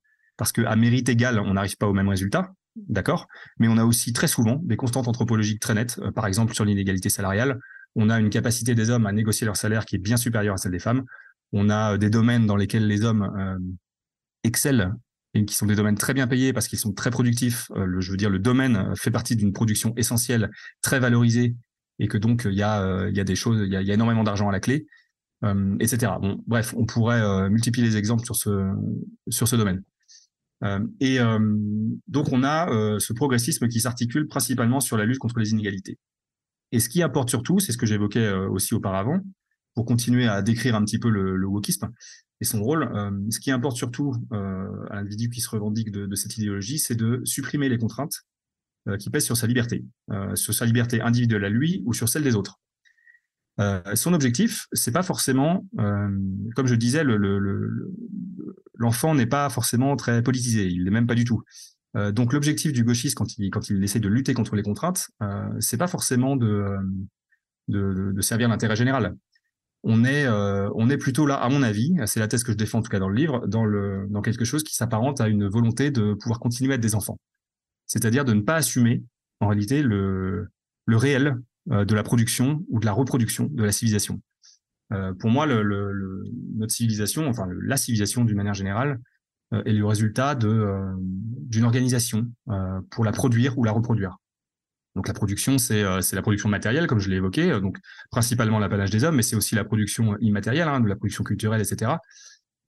Speaker 2: à mérite égal, on n'arrive pas au même résultat. D'accord? Mais on a aussi très souvent des constantes anthropologiques très nettes. Euh, par exemple, sur l'inégalité salariale, on a une capacité des hommes à négocier leur salaire qui est bien supérieure à celle des femmes. On a euh, des domaines dans lesquels les hommes euh, excellent et qui sont des domaines très bien payés parce qu'ils sont très productifs. le, je veux dire, le domaine fait partie d'une production essentielle, très valorisée, et que donc il y a, il y a des choses, il y a, énormément d'argent à la clé, etc. Bon, bref, on pourrait multiplier les exemples sur ce sur ce domaine. Euh, et euh, donc, on a euh, ce progressisme qui s'articule principalement sur la lutte contre les inégalités. Et ce qui importe surtout, c'est ce que j'évoquais aussi auparavant, pour continuer à décrire un petit peu le, le wokisme et son rôle, ce qui importe surtout à l'individu qui se revendique de, cette idéologie, c'est de supprimer les contraintes qui pèsent sur sa liberté, sur sa liberté individuelle à lui ou sur celle des autres. Euh, son objectif, c'est pas forcément, euh, comme je disais, l'enfant le, le, n'est pas forcément très politisé, il l'est même pas du tout. Euh, donc l'objectif du gauchiste quand il quand essaie de lutter contre les contraintes, euh, c'est pas forcément de servir l'intérêt général. On est euh, on est plutôt là, à mon avis, c'est la thèse que je défends en tout cas dans le livre, dans le dans quelque chose qui s'apparente à une volonté de pouvoir continuer à être des enfants, c'est-à-dire de ne pas assumer en réalité le le réel euh, de la production ou de la reproduction de la civilisation. Euh, pour moi, le, notre civilisation, enfin la civilisation d'une manière générale, est le résultat de d'une organisation pour la produire ou la reproduire. Donc la production, c'est c'est la production matérielle, comme je l'ai évoqué, donc principalement l'apanage des hommes, mais c'est aussi la production immatérielle, hein, de la production culturelle, etc.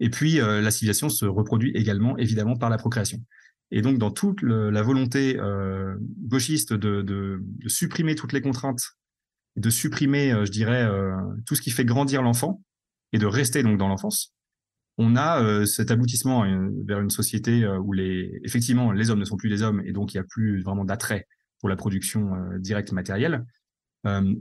Speaker 2: Et puis la civilisation se reproduit également, évidemment, par la procréation. Et donc, dans toute la volonté euh, gauchiste de, de, de, supprimer toutes les contraintes, de supprimer, euh, je dirais, euh, tout ce qui fait grandir l'enfant et de rester donc dans l'enfance, on a euh, cet aboutissement vers une société où les, effectivement, les hommes ne sont plus des hommes et donc il n'y a plus vraiment d'attrait pour la production directe matérielle.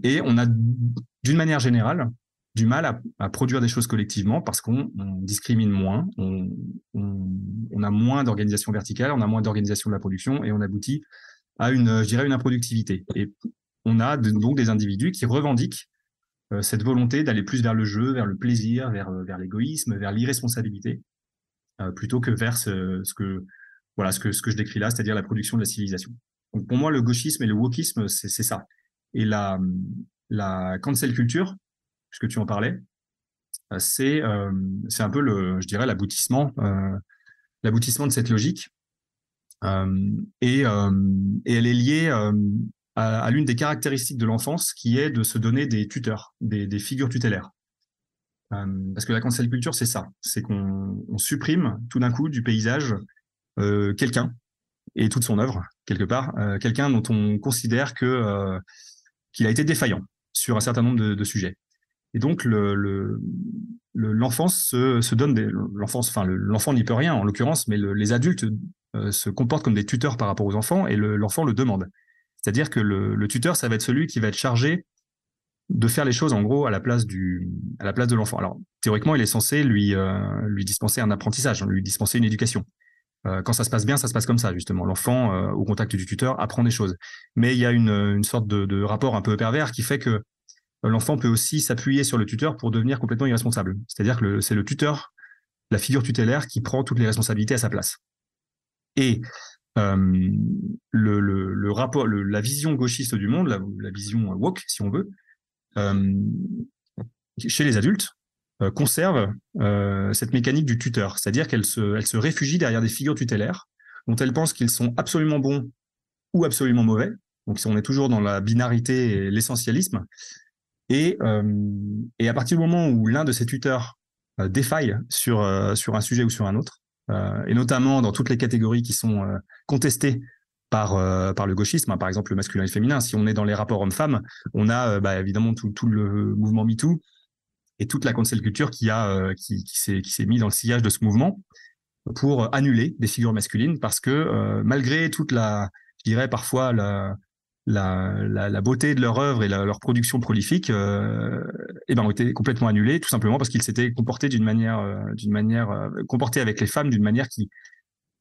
Speaker 2: et on a, d'une manière générale, du mal à, produire des choses collectivement parce qu'on discrimine moins, on, on, a moins d'organisation verticale, on a moins d'organisation de la production et on aboutit à une, je dirais, une improductivité. Et on a donc des individus qui revendiquent euh, cette volonté d'aller plus vers le jeu, vers le plaisir, vers, euh, vers l'égoïsme, vers l'irresponsabilité, euh, plutôt que vers ce, ce, que voilà ce que ce que je décris là, c'est-à-dire la production de la civilisation. Donc pour moi, le gauchisme et le wokisme, c'est ça. Et la cancel culture, puisque tu en parlais, euh, c'est euh, c'est un peu je dirais, l'aboutissement euh, l'aboutissement de cette logique. et, elle est liée à, l'une des caractéristiques de l'enfance qui est de se donner des tuteurs, des, figures tutélaires. Parce que la cancel culture, c'est ça, c'est qu'on supprime tout d'un coup du paysage quelqu'un et toute son œuvre quelque part, quelqu'un dont on considère que qu'il a été défaillant sur un certain nombre de, sujets. Et donc le, l'enfance se, donne l'enfance, enfin l'enfant n'y peut rien en l'occurrence, mais les adultes euh, se comportent comme des tuteurs par rapport aux enfants et l'enfant le, demande. C'est-à-dire que le, tuteur, ça va être celui qui va être chargé de faire les choses en gros à la place du, à la place de l'enfant. Alors théoriquement, il est censé lui, euh, lui dispenser un apprentissage, lui dispenser une éducation. Euh, quand ça se passe bien, ça se passe comme ça justement. L'enfant, au contact du tuteur, apprend des choses. Mais il y a une, une sorte de, rapport un peu pervers qui fait que l'enfant peut aussi s'appuyer sur le tuteur pour devenir complètement irresponsable. C'est-à-dire que c'est le tuteur, la figure tutélaire, qui prend toutes les responsabilités à sa place. Et euh, le, rapport, la vision gauchiste du monde, la, vision woke, si on veut, euh, chez les adultes, euh, conserve cette mécanique du tuteur, c'est-à-dire qu'elle se, réfugie derrière des figures tutélaires dont elle pense qu'ils sont absolument bons ou absolument mauvais. Donc, on est toujours dans la binarité et l'essentialisme, et, euh, à partir du moment où l'un de ces tuteurs euh, défaille sur, euh, un sujet ou sur un autre, et notamment dans toutes les catégories qui sont contestées par, par le gauchisme, hein, par exemple le masculin et le féminin. Si on est dans les rapports hommes-femmes, on a bah, évidemment tout, tout, le mouvement MeToo et toute la cancel culture qui, a, qui, qui s'est mis dans le sillage de ce mouvement pour annuler des figures masculines parce que malgré toute la, je dirais parfois la, la, la, beauté de leur œuvre et leur production prolifique euh, eh ben, ont été complètement annulées, tout simplement parce qu'ils s'étaient comportés d'une manière, euh, d'une manière euh, comportés avec les femmes d'une manière qui,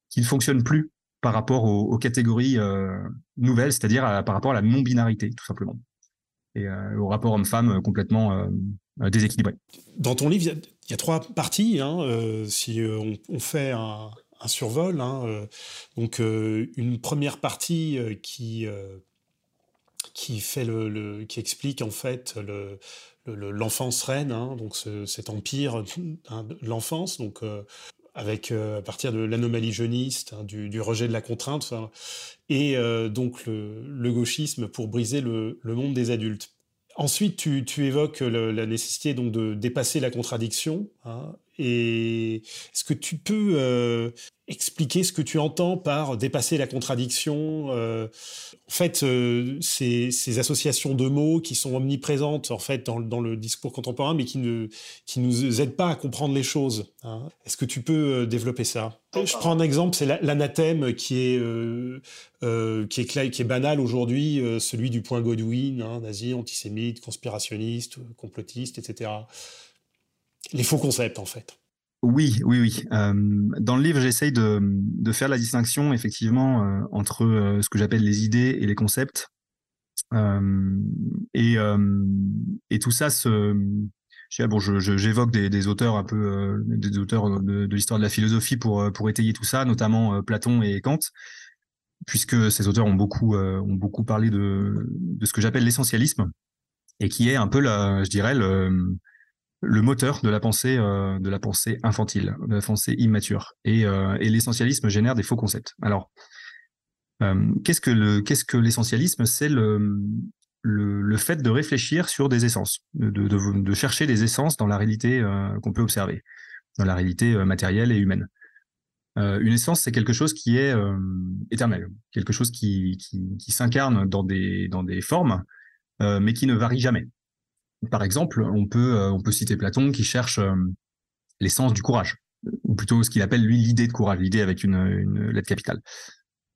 Speaker 2: qui ne fonctionne plus par rapport aux, catégories euh, nouvelles, c'est-à-dire par rapport à la non-binarité, tout simplement, et au rapport homme-femme complètement déséquilibré.
Speaker 1: Dans ton livre, il y, a trois parties. Hein, si on, on, fait un, survol, hein, donc une première partie qui fait qui explique en fait le, l'enfance reine, hein, donc cet empire de l'enfance, donc euh, avec euh, à partir de l'anomalie jeuniste, hein, du, rejet de la contrainte, et euh, donc le, gauchisme pour briser le, monde des adultes. Ensuite, tu, tu évoques la nécessité donc de dépasser la contradiction. Et est-ce que tu peux expliquer ce que tu entends par dépasser la contradiction. Euh, en fait, euh, ces, ces, associations de mots qui sont omniprésentes en fait dans, dans, le discours contemporain, mais qui ne qui nous aident pas à comprendre les choses. Hein? Est-ce que tu peux euh, développer ça? Je prends un exemple, c'est l'anathème qui est qui est qui est banal aujourd'hui, celui du point Godwin, hein, nazi, antisémite, conspirationniste, complotiste, etc. Les faux concepts en fait.
Speaker 2: Oui, oui, oui. Euh, dans le livre, j'essaye de, faire la distinction effectivement euh, entre euh, ce que j'appelle les idées et les concepts. Et, tout ça bon, j'évoque des, auteurs un peu, des auteurs de, l'histoire de la philosophie pour étayer tout ça, notamment Platon et Kant, puisque ces auteurs ont beaucoup parlé de, ce que j'appelle l'essentialisme et qui est un peu je dirais le le moteur de la pensée euh, de la pensée infantile, de la pensée immature. Et, euh, l'essentialisme génère des faux concepts. Alors, euh, qu'est-ce que l'essentialisme? C'est le, fait de réfléchir sur des essences, de, chercher des essences dans la réalité qu'on peut observer, dans la réalité matérielle et humaine. une essence, c'est quelque chose qui est éternel, quelque chose qui, s'incarne dans des formes, mais qui ne varie jamais. Par exemple, on peut, euh, on peut citer Platon qui cherche euh, l'essence du courage, ou plutôt ce qu'il appelle lui l'idée de courage, l'idée avec une, lettre capitale.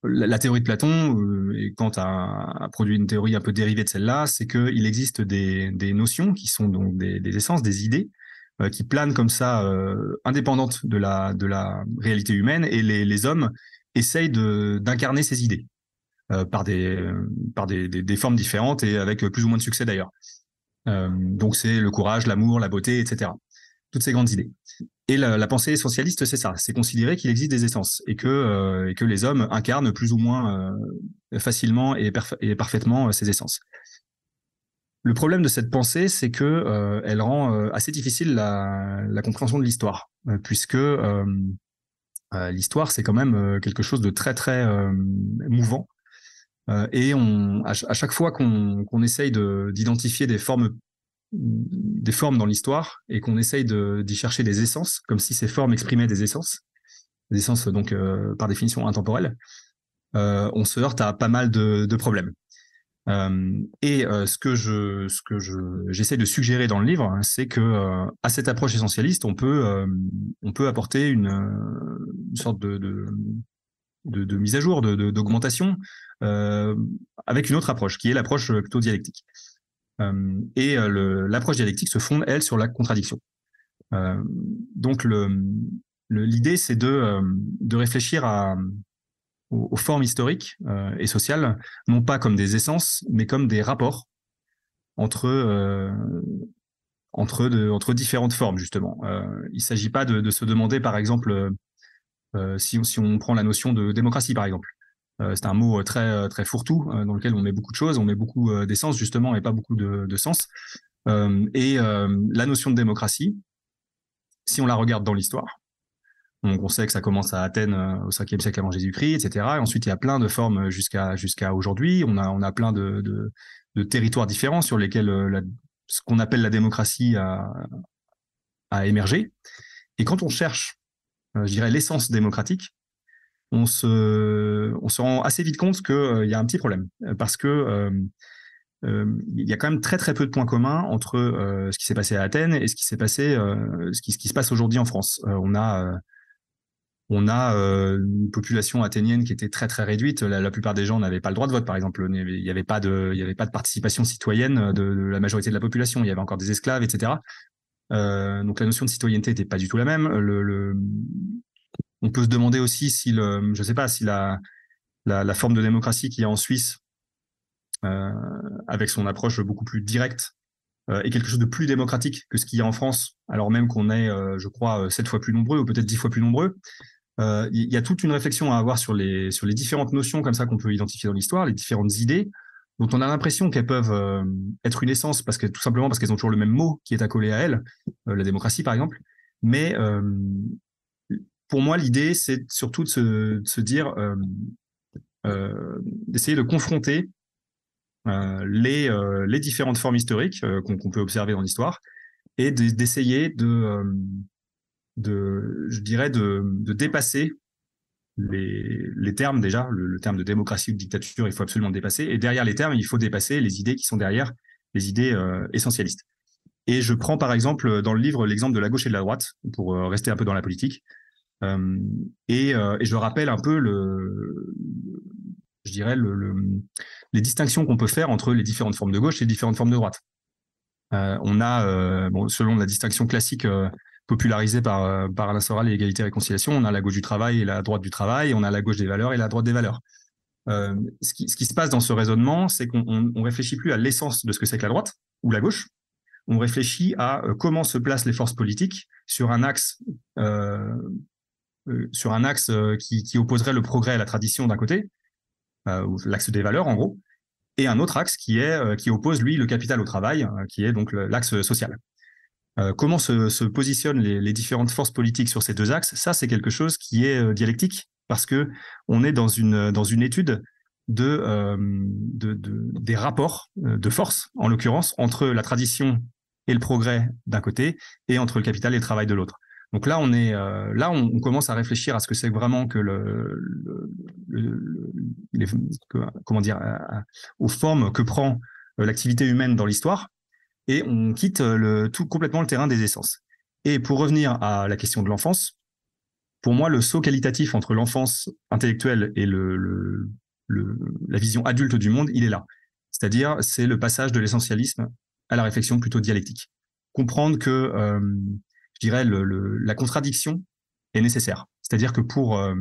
Speaker 2: La, théorie de Platon, euh, et Kant a, produit une théorie un peu dérivée de celle-là, c'est qu'il existe des, des, notions qui sont donc des, des essences, des idées, qui planent comme ça, indépendantes de la, de la réalité humaine, et les, les hommes essayent d'incarner ces idées par, des, par des, des, formes différentes et avec plus ou moins de succès d'ailleurs. Euh, donc c'est le courage, l'amour, la beauté, etc. Toutes ces grandes idées. Et la, pensée essentialiste, c'est ça, c'est considérer qu'il existe des essences et que, euh, les hommes incarnent plus ou moins euh, facilement et, parfaitement ces essences. Le problème de cette pensée, c'est que elle rend assez difficile la compréhension de l'histoire, puisque l'histoire, c'est quand même quelque chose de très très mouvant et on, à, chaque fois qu'on essaye d'identifier des formes dans l'histoire et qu'on essaye d'y chercher des essences, comme si ces formes exprimaient des essences, des essences donc par définition intemporelles, on se heurte à pas mal de, problèmes. Euh, et euh, ce que je, j'essaie de suggérer dans le livre, hein, c'est que euh, à cette approche essentialiste, on peut, apporter une, sorte de, de, mise à jour, de, d'augmentation, avec une autre approche, qui est l'approche plutôt dialectique. et l'approche dialectique se fonde, elle, sur la contradiction. donc, l'idée, c'est de, de réfléchir à, aux, formes historiques euh, et sociales, non pas comme des essences, mais comme des rapports entre euh, entre, de, entre différentes formes justement. Euh, il ne s'agit pas de, se demander par exemple si, si, on prend la notion de démocratie par exemple. c'est un mot très très fourre-tout dans lequel on met beaucoup de choses, on met beaucoup d'essence justement et pas beaucoup de, de sens. et la notion de démocratie, si on la regarde dans l'histoire, donc on sait que ça commence à Athènes euh, au 5e siècle avant Jésus-Christ, etc. Et ensuite, il y a plein de formes jusqu'à jusqu'à aujourd'hui. On a, on a plein de, de, de territoires différents sur lesquels euh, la, ce qu'on appelle la démocratie a, a émergé. Et quand on cherche, euh, je dirais, l'essence démocratique, on se, rend assez vite compte qu'il y a un petit problème. Parce que il y a quand même très très peu de points communs entre ce qui s'est passé à Athènes et ce qui se passe aujourd'hui en France. on a euh, une population athénienne qui était très très réduite. La, plupart des gens n'avaient pas le droit de vote, par exemple. Il n'y avait pas de participation citoyenne de, la majorité de la population. Il y avait encore des esclaves, etc. Euh, donc la notion de citoyenneté n'était pas du tout la même. On peut se demander aussi si sais pas, si la, forme de démocratie qu'il y a en Suisse, euh, avec son approche beaucoup plus directe, est quelque chose de plus démocratique que ce qu'il y a en France, alors même qu'on est, je crois, sept fois plus nombreux ou peut-être dix fois plus nombreux. Euh, il y a toute une réflexion à avoir sur les, sur les différentes notions comme ça qu'on peut identifier dans l'histoire, les différentes idées dont on a l'impression qu'elles peuvent euh, être une essence parce que tout simplement parce qu'elles ont toujours le même mot qui est accolé à elles, euh, la démocratie par exemple. Mais pour moi, l'idée, c'est surtout de se, dire, d'essayer de confronter les, différentes formes historiques qu'on peut observer dans l'histoire et d'essayer de, je dirais, de dépasser les, termes déjà, le, terme de démocratie ou de dictature, il faut absolument dépasser. Et derrière les termes, il faut dépasser les idées qui sont derrière, les idées euh, essentialistes. Et je prends par exemple dans le livre l'exemple de la gauche et de la droite, pour euh, rester un peu dans la politique. Euh, et, je rappelle un peu le, je dirais, le, les distinctions qu'on peut faire entre les différentes formes de gauche et les différentes formes de droite. on a, selon la distinction classique popularisé par, euh, par Alain Soral et Égalité et Réconciliation. On a la gauche du travail et la droite du travail, on a la gauche des valeurs et la droite des valeurs. Euh, ce, qui, ce, qui, se passe dans ce raisonnement, c'est qu'on on, réfléchit plus à l'essence de ce que c'est que la droite ou la gauche. On réfléchit à euh, comment se placent les forces politiques sur un axe, euh, euh sur un axe qui, qui, opposerait le progrès à la tradition d'un côté, l'axe des valeurs en gros, et un autre axe qui est qui oppose lui le capital au travail, qui est donc l'axe social. Euh, comment se, positionnent les, différentes forces politiques sur ces deux axes? Ça, c'est quelque chose qui est euh, dialectique parce que on est dans une une étude de, euh, des rapports de force, en l'occurrence, entre la tradition et le progrès d'un côté, et entre le capital et le travail de l'autre. Donc là, on est là, on, commence à réfléchir à ce que c'est vraiment que le, comment dire, aux formes que prend l'activité humaine dans l'histoire et on quitte le, tout complètement le terrain des essences. Et pour revenir à la question de l'enfance, pour moi, le saut qualitatif entre l'enfance intellectuelle et la vision adulte du monde, il est là. C'est-à-dire, c'est le passage de l'essentialisme à la réflexion plutôt dialectique. Comprendre que, euh, je dirais, la contradiction est nécessaire. C'est-à-dire que pour, euh,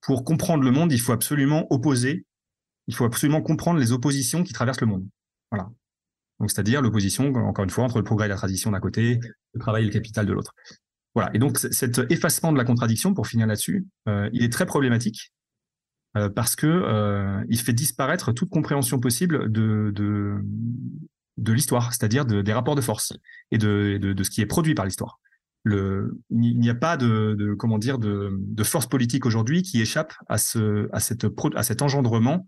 Speaker 2: pour comprendre le monde, il faut absolument opposer, il faut absolument comprendre les oppositions qui traversent le monde. Voilà. Donc, c'est-à-dire l'opposition, encore une fois, entre le progrès et la tradition d'un côté, le travail et le capital de l'autre. Voilà. Et donc, cet effacement de la contradiction, pour finir là-dessus, euh, il est très problématique euh, parce que euh, fait disparaître toute compréhension possible de, l'histoire, c'est-à-dire de, des rapports de force et de, ce qui est produit par l'histoire. Il n'y a pas de, de de, force politique aujourd'hui qui échappe à à cet engendrement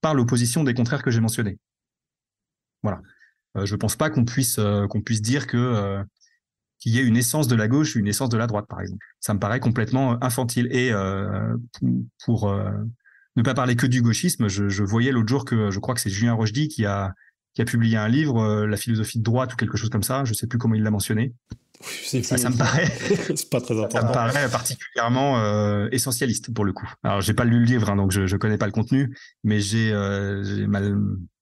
Speaker 2: par l'opposition des contraires que j'ai mentionnés. Voilà. Je ne pense pas qu'on puisse, qu'on puisse dire que qu'il y ait une essence de la gauche une essence de la droite, par exemple. Ça me paraît complètement infantile. Et pour, ne pas parler que du gauchisme, je, voyais l'autre jour que je crois que c'est Julien Rochdy qui a, qui a publié un livre, La philosophie de droite ou quelque chose comme ça. Je ne sais plus comment il l'a mentionné. ça, me paraît, <laughs>
Speaker 1: pas très important.
Speaker 2: Ça me paraît particulièrement euh, essentialiste pour le coup. Alors j'ai pas lu le livre, hein, donc je, ne connais pas le contenu, mais j'ai euh,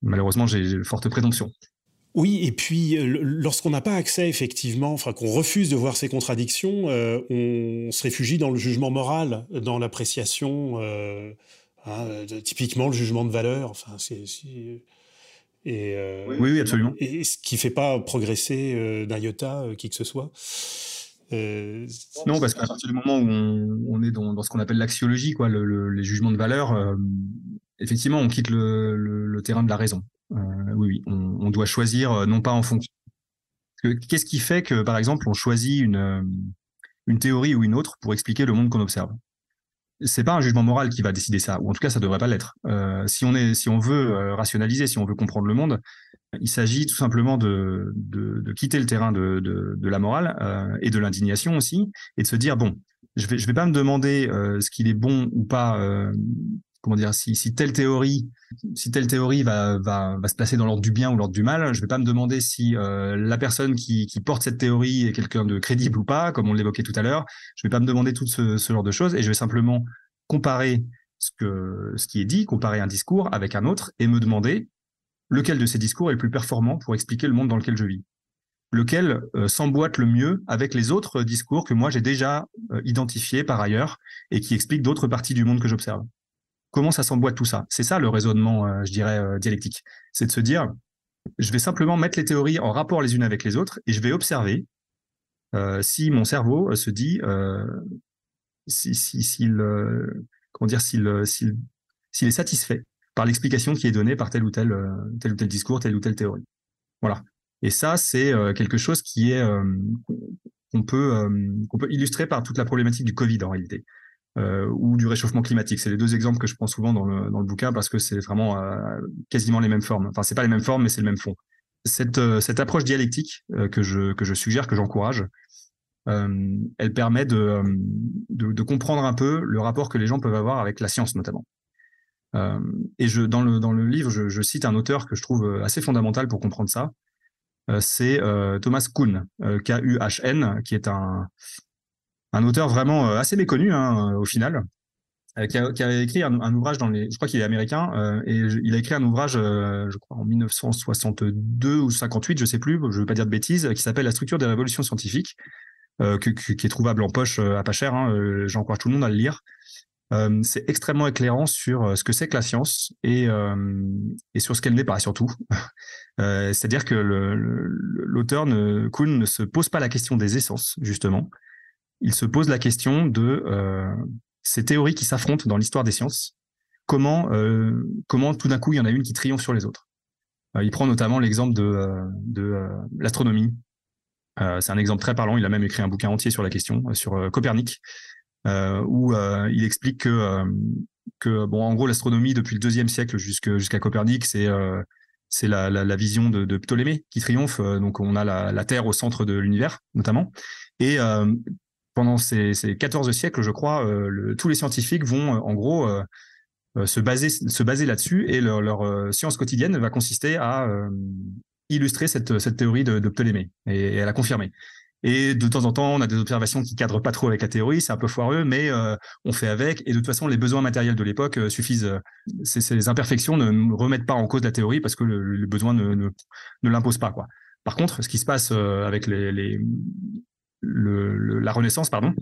Speaker 2: malheureusement j'ai forte présomption.
Speaker 1: Oui, et puis euh, lorsqu'on n'a pas accès effectivement, enfin qu'on refuse de voir ces contradictions, on se réfugie dans le jugement moral, dans l'appréciation, hein, typiquement le jugement de valeur. Enfin, c'est
Speaker 2: et, euh, oui, oui, absolument.
Speaker 1: Et ce qui ne fait pas progresser euh, d'un iota euh, qui que ce soit.
Speaker 2: non, parce qu'à partir du moment où on, est dans, ce qu'on appelle l'axiologie, quoi, les jugements de valeur, effectivement, on quitte le, terrain de la raison. oui, oui, on, doit choisir non pas en fonction. Qu'est-ce qui fait que, par exemple, on choisit une, une théorie ou une autre pour expliquer le monde qu'on observe? C'est pas un jugement moral qui va décider ça, ou en tout cas ça devrait pas l'être. Euh, si on est, si on veut euh, rationaliser, si on veut comprendre le monde, il s'agit tout simplement de, de, quitter le terrain de, de, la morale euh, et de l'indignation aussi, et de se dire bon, je vais, je vais pas me demander ce qu'il est bon ou pas comment dire, si, telle théorie, si telle théorie va, se placer dans l'ordre du bien ou l'ordre du mal, je ne vais pas me demander si euh, la personne qui, porte cette théorie est quelqu'un de crédible ou pas, comme on l'évoquait tout à l'heure. Je ne vais pas me demander tout ce, genre de choses et je vais simplement comparer ce qui est dit, comparer un discours avec un autre et me demander lequel de ces discours est le plus performant pour expliquer le monde dans lequel je vis lequel euh, s'emboîte le mieux avec les autres discours que moi j'ai déjà euh, identifiés par ailleurs et qui expliquent d'autres parties du monde que j'observe comment ça s'emboîte tout ça C'est ça le raisonnement, euh, je dirais, euh, dialectique. C'est de se dire, je vais simplement mettre les théories en rapport les unes avec les autres et je vais observer euh, si mon cerveau se dit, s'il, si, comment dire, s'il, est satisfait par l'explication qui est donnée par tel ou tel, tel ou tel discours, telle ou telle théorie. Voilà. Et ça, c'est quelque chose qui est qu'on peut illustrer par toute la problématique du Covid en réalité. Euh, ou du réchauffement climatique. C'est les deux exemples que je prends souvent dans le, dans le bouquin parce que c'est vraiment euh, quasiment les mêmes formes. Enfin, c'est pas les mêmes formes, mais c'est le même fond. Cette, euh, cette approche dialectique que, je, que je suggère, que j'encourage, elle permet de, de, comprendre un peu le rapport que les gens peuvent avoir avec la science notamment. et je, dans, le, dans le livre, je, je, cite un auteur que je trouve assez fondamental pour comprendre ça. c'est Thomas Kuhn, K-U-H-N, qui est un, un auteur vraiment euh, assez méconnu hein, au final, euh, qui a, écrit un, ouvrage dans les, je crois qu'il est américain, euh, et il a écrit un ouvrage, je crois en 1962 ou 58, je sais plus, je veux pas dire de bêtises, qui s'appelle La structure des révolutions scientifiques, qui est trouvable en poche à pas cher. Hein, J'encourage tout le monde à le lire. c'est extrêmement éclairant sur ce que c'est que la science et, et sur ce qu'elle n'est pas surtout. <laughs> C'est-à-dire que l'auteur Kuhn ne se pose pas la question des essences justement, il se pose la question de euh, ces théories qui s'affrontent dans l'histoire des sciences. Comment, euh, comment tout d'un coup il y en a une qui triomphe sur les autres? Euh, il prend notamment l'exemple de, de l'astronomie. c'est un exemple très parlant. Il a même écrit un bouquin entier sur la question, sur Copernic, où il explique que, que bon, en gros, l'astronomie depuis le deuxième siècle jusqu'à Copernic, c'est c'est la, vision de, Ptolémée qui triomphe. Donc, on a la, la Terre au centre de l'univers, notamment. Et pendant ces, ces 14 siècles, je crois, euh, tous les scientifiques vont euh, en gros euh, se baser, se baser là-dessus et leur, science quotidienne va consister à illustrer cette, théorie de, Ptolémée et, à la confirmer. Et de temps en temps, on a des observations qui cadrent pas trop avec la théorie, c'est un peu foireux, mais on fait avec. Et de toute façon, les besoins matériels de l'époque suffisent. Ces, imperfections ne remettent pas en cause la théorie parce que le, le besoin ne, ne, l'impose pas. Par contre, ce qui se passe avec les, la Renaissance, pardon,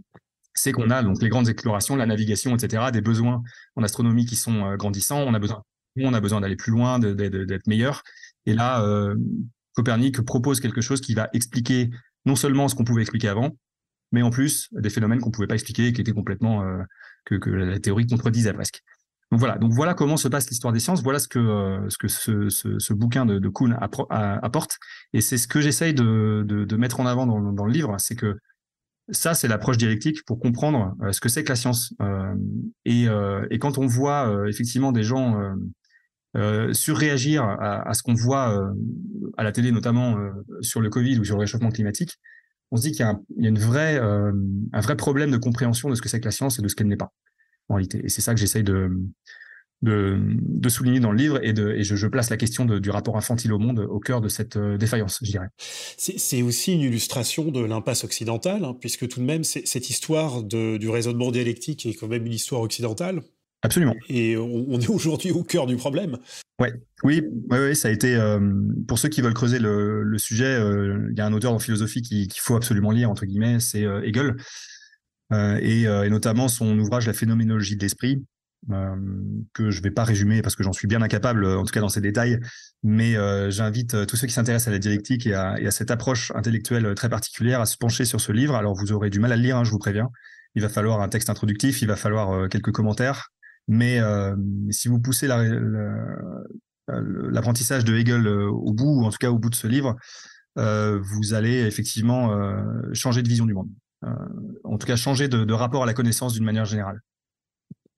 Speaker 2: c'est qu'on a donc les grandes explorations, la navigation, etc., des besoins en astronomie qui sont euh, grandissants. On a besoin, on a besoin d'aller plus loin, d'être meilleur. Et là, euh, Copernic propose quelque chose qui va expliquer non seulement ce qu'on pouvait expliquer avant, mais en plus des phénomènes qu'on pouvait pas expliquer, qui étaient complètement euh, que, que, la théorie contredisait presque. Donc voilà, donc voilà comment se passe l'histoire des sciences. Voilà ce que euh, ce bouquin de, Kuhn apporte, et c'est ce que j'essaye de, mettre en avant dans, le livre, c'est que ça, c'est l'approche dialectique pour comprendre euh, ce que c'est que la science. Euh, et, quand on voit effectivement des gens surréagir à, ce qu'on voit à la télé, notamment sur le Covid ou sur le réchauffement climatique, on se dit qu'il y, a, une vraie, un vrai problème de compréhension de ce que c'est que la science et de ce qu'elle n'est pas, en réalité. Et c'est ça que j'essaye de, de, souligner dans le livre et, de, et je, place la question du rapport infantile au monde au cœur de cette euh, défaillance, je dirais.
Speaker 1: C'est aussi une illustration de l'impasse occidentale, hein, puisque tout de même, cette histoire de, du raisonnement dialectique est quand même une histoire occidentale.
Speaker 2: Absolument.
Speaker 1: Et on, est aujourd'hui au cœur du problème.
Speaker 2: Ouais, oui, ouais, ça a été. Euh, pour ceux qui veulent creuser le, sujet, euh, il y a un auteur en philosophie qu'il faut absolument lire, entre guillemets, c'est Hegel. Et, et, notamment son ouvrage La phénoménologie de l'esprit, euh, que je vais pas résumer parce que j'en suis bien incapable, en tout cas dans ces détails. Mais euh, j'invite euh, tous ceux qui s'intéressent à la dialectique et à, cette approche intellectuelle très particulière à se pencher sur ce livre. Alors vous aurez du mal à le lire, hein, je vous préviens. Il va falloir un texte introductif, il va falloir quelques commentaires. Mais si vous poussez l'apprentissage de Hegel au bout, ou en tout cas au bout de ce livre, vous allez effectivement changer de vision du monde. En tout cas, changer de rapport à la connaissance d'une manière générale.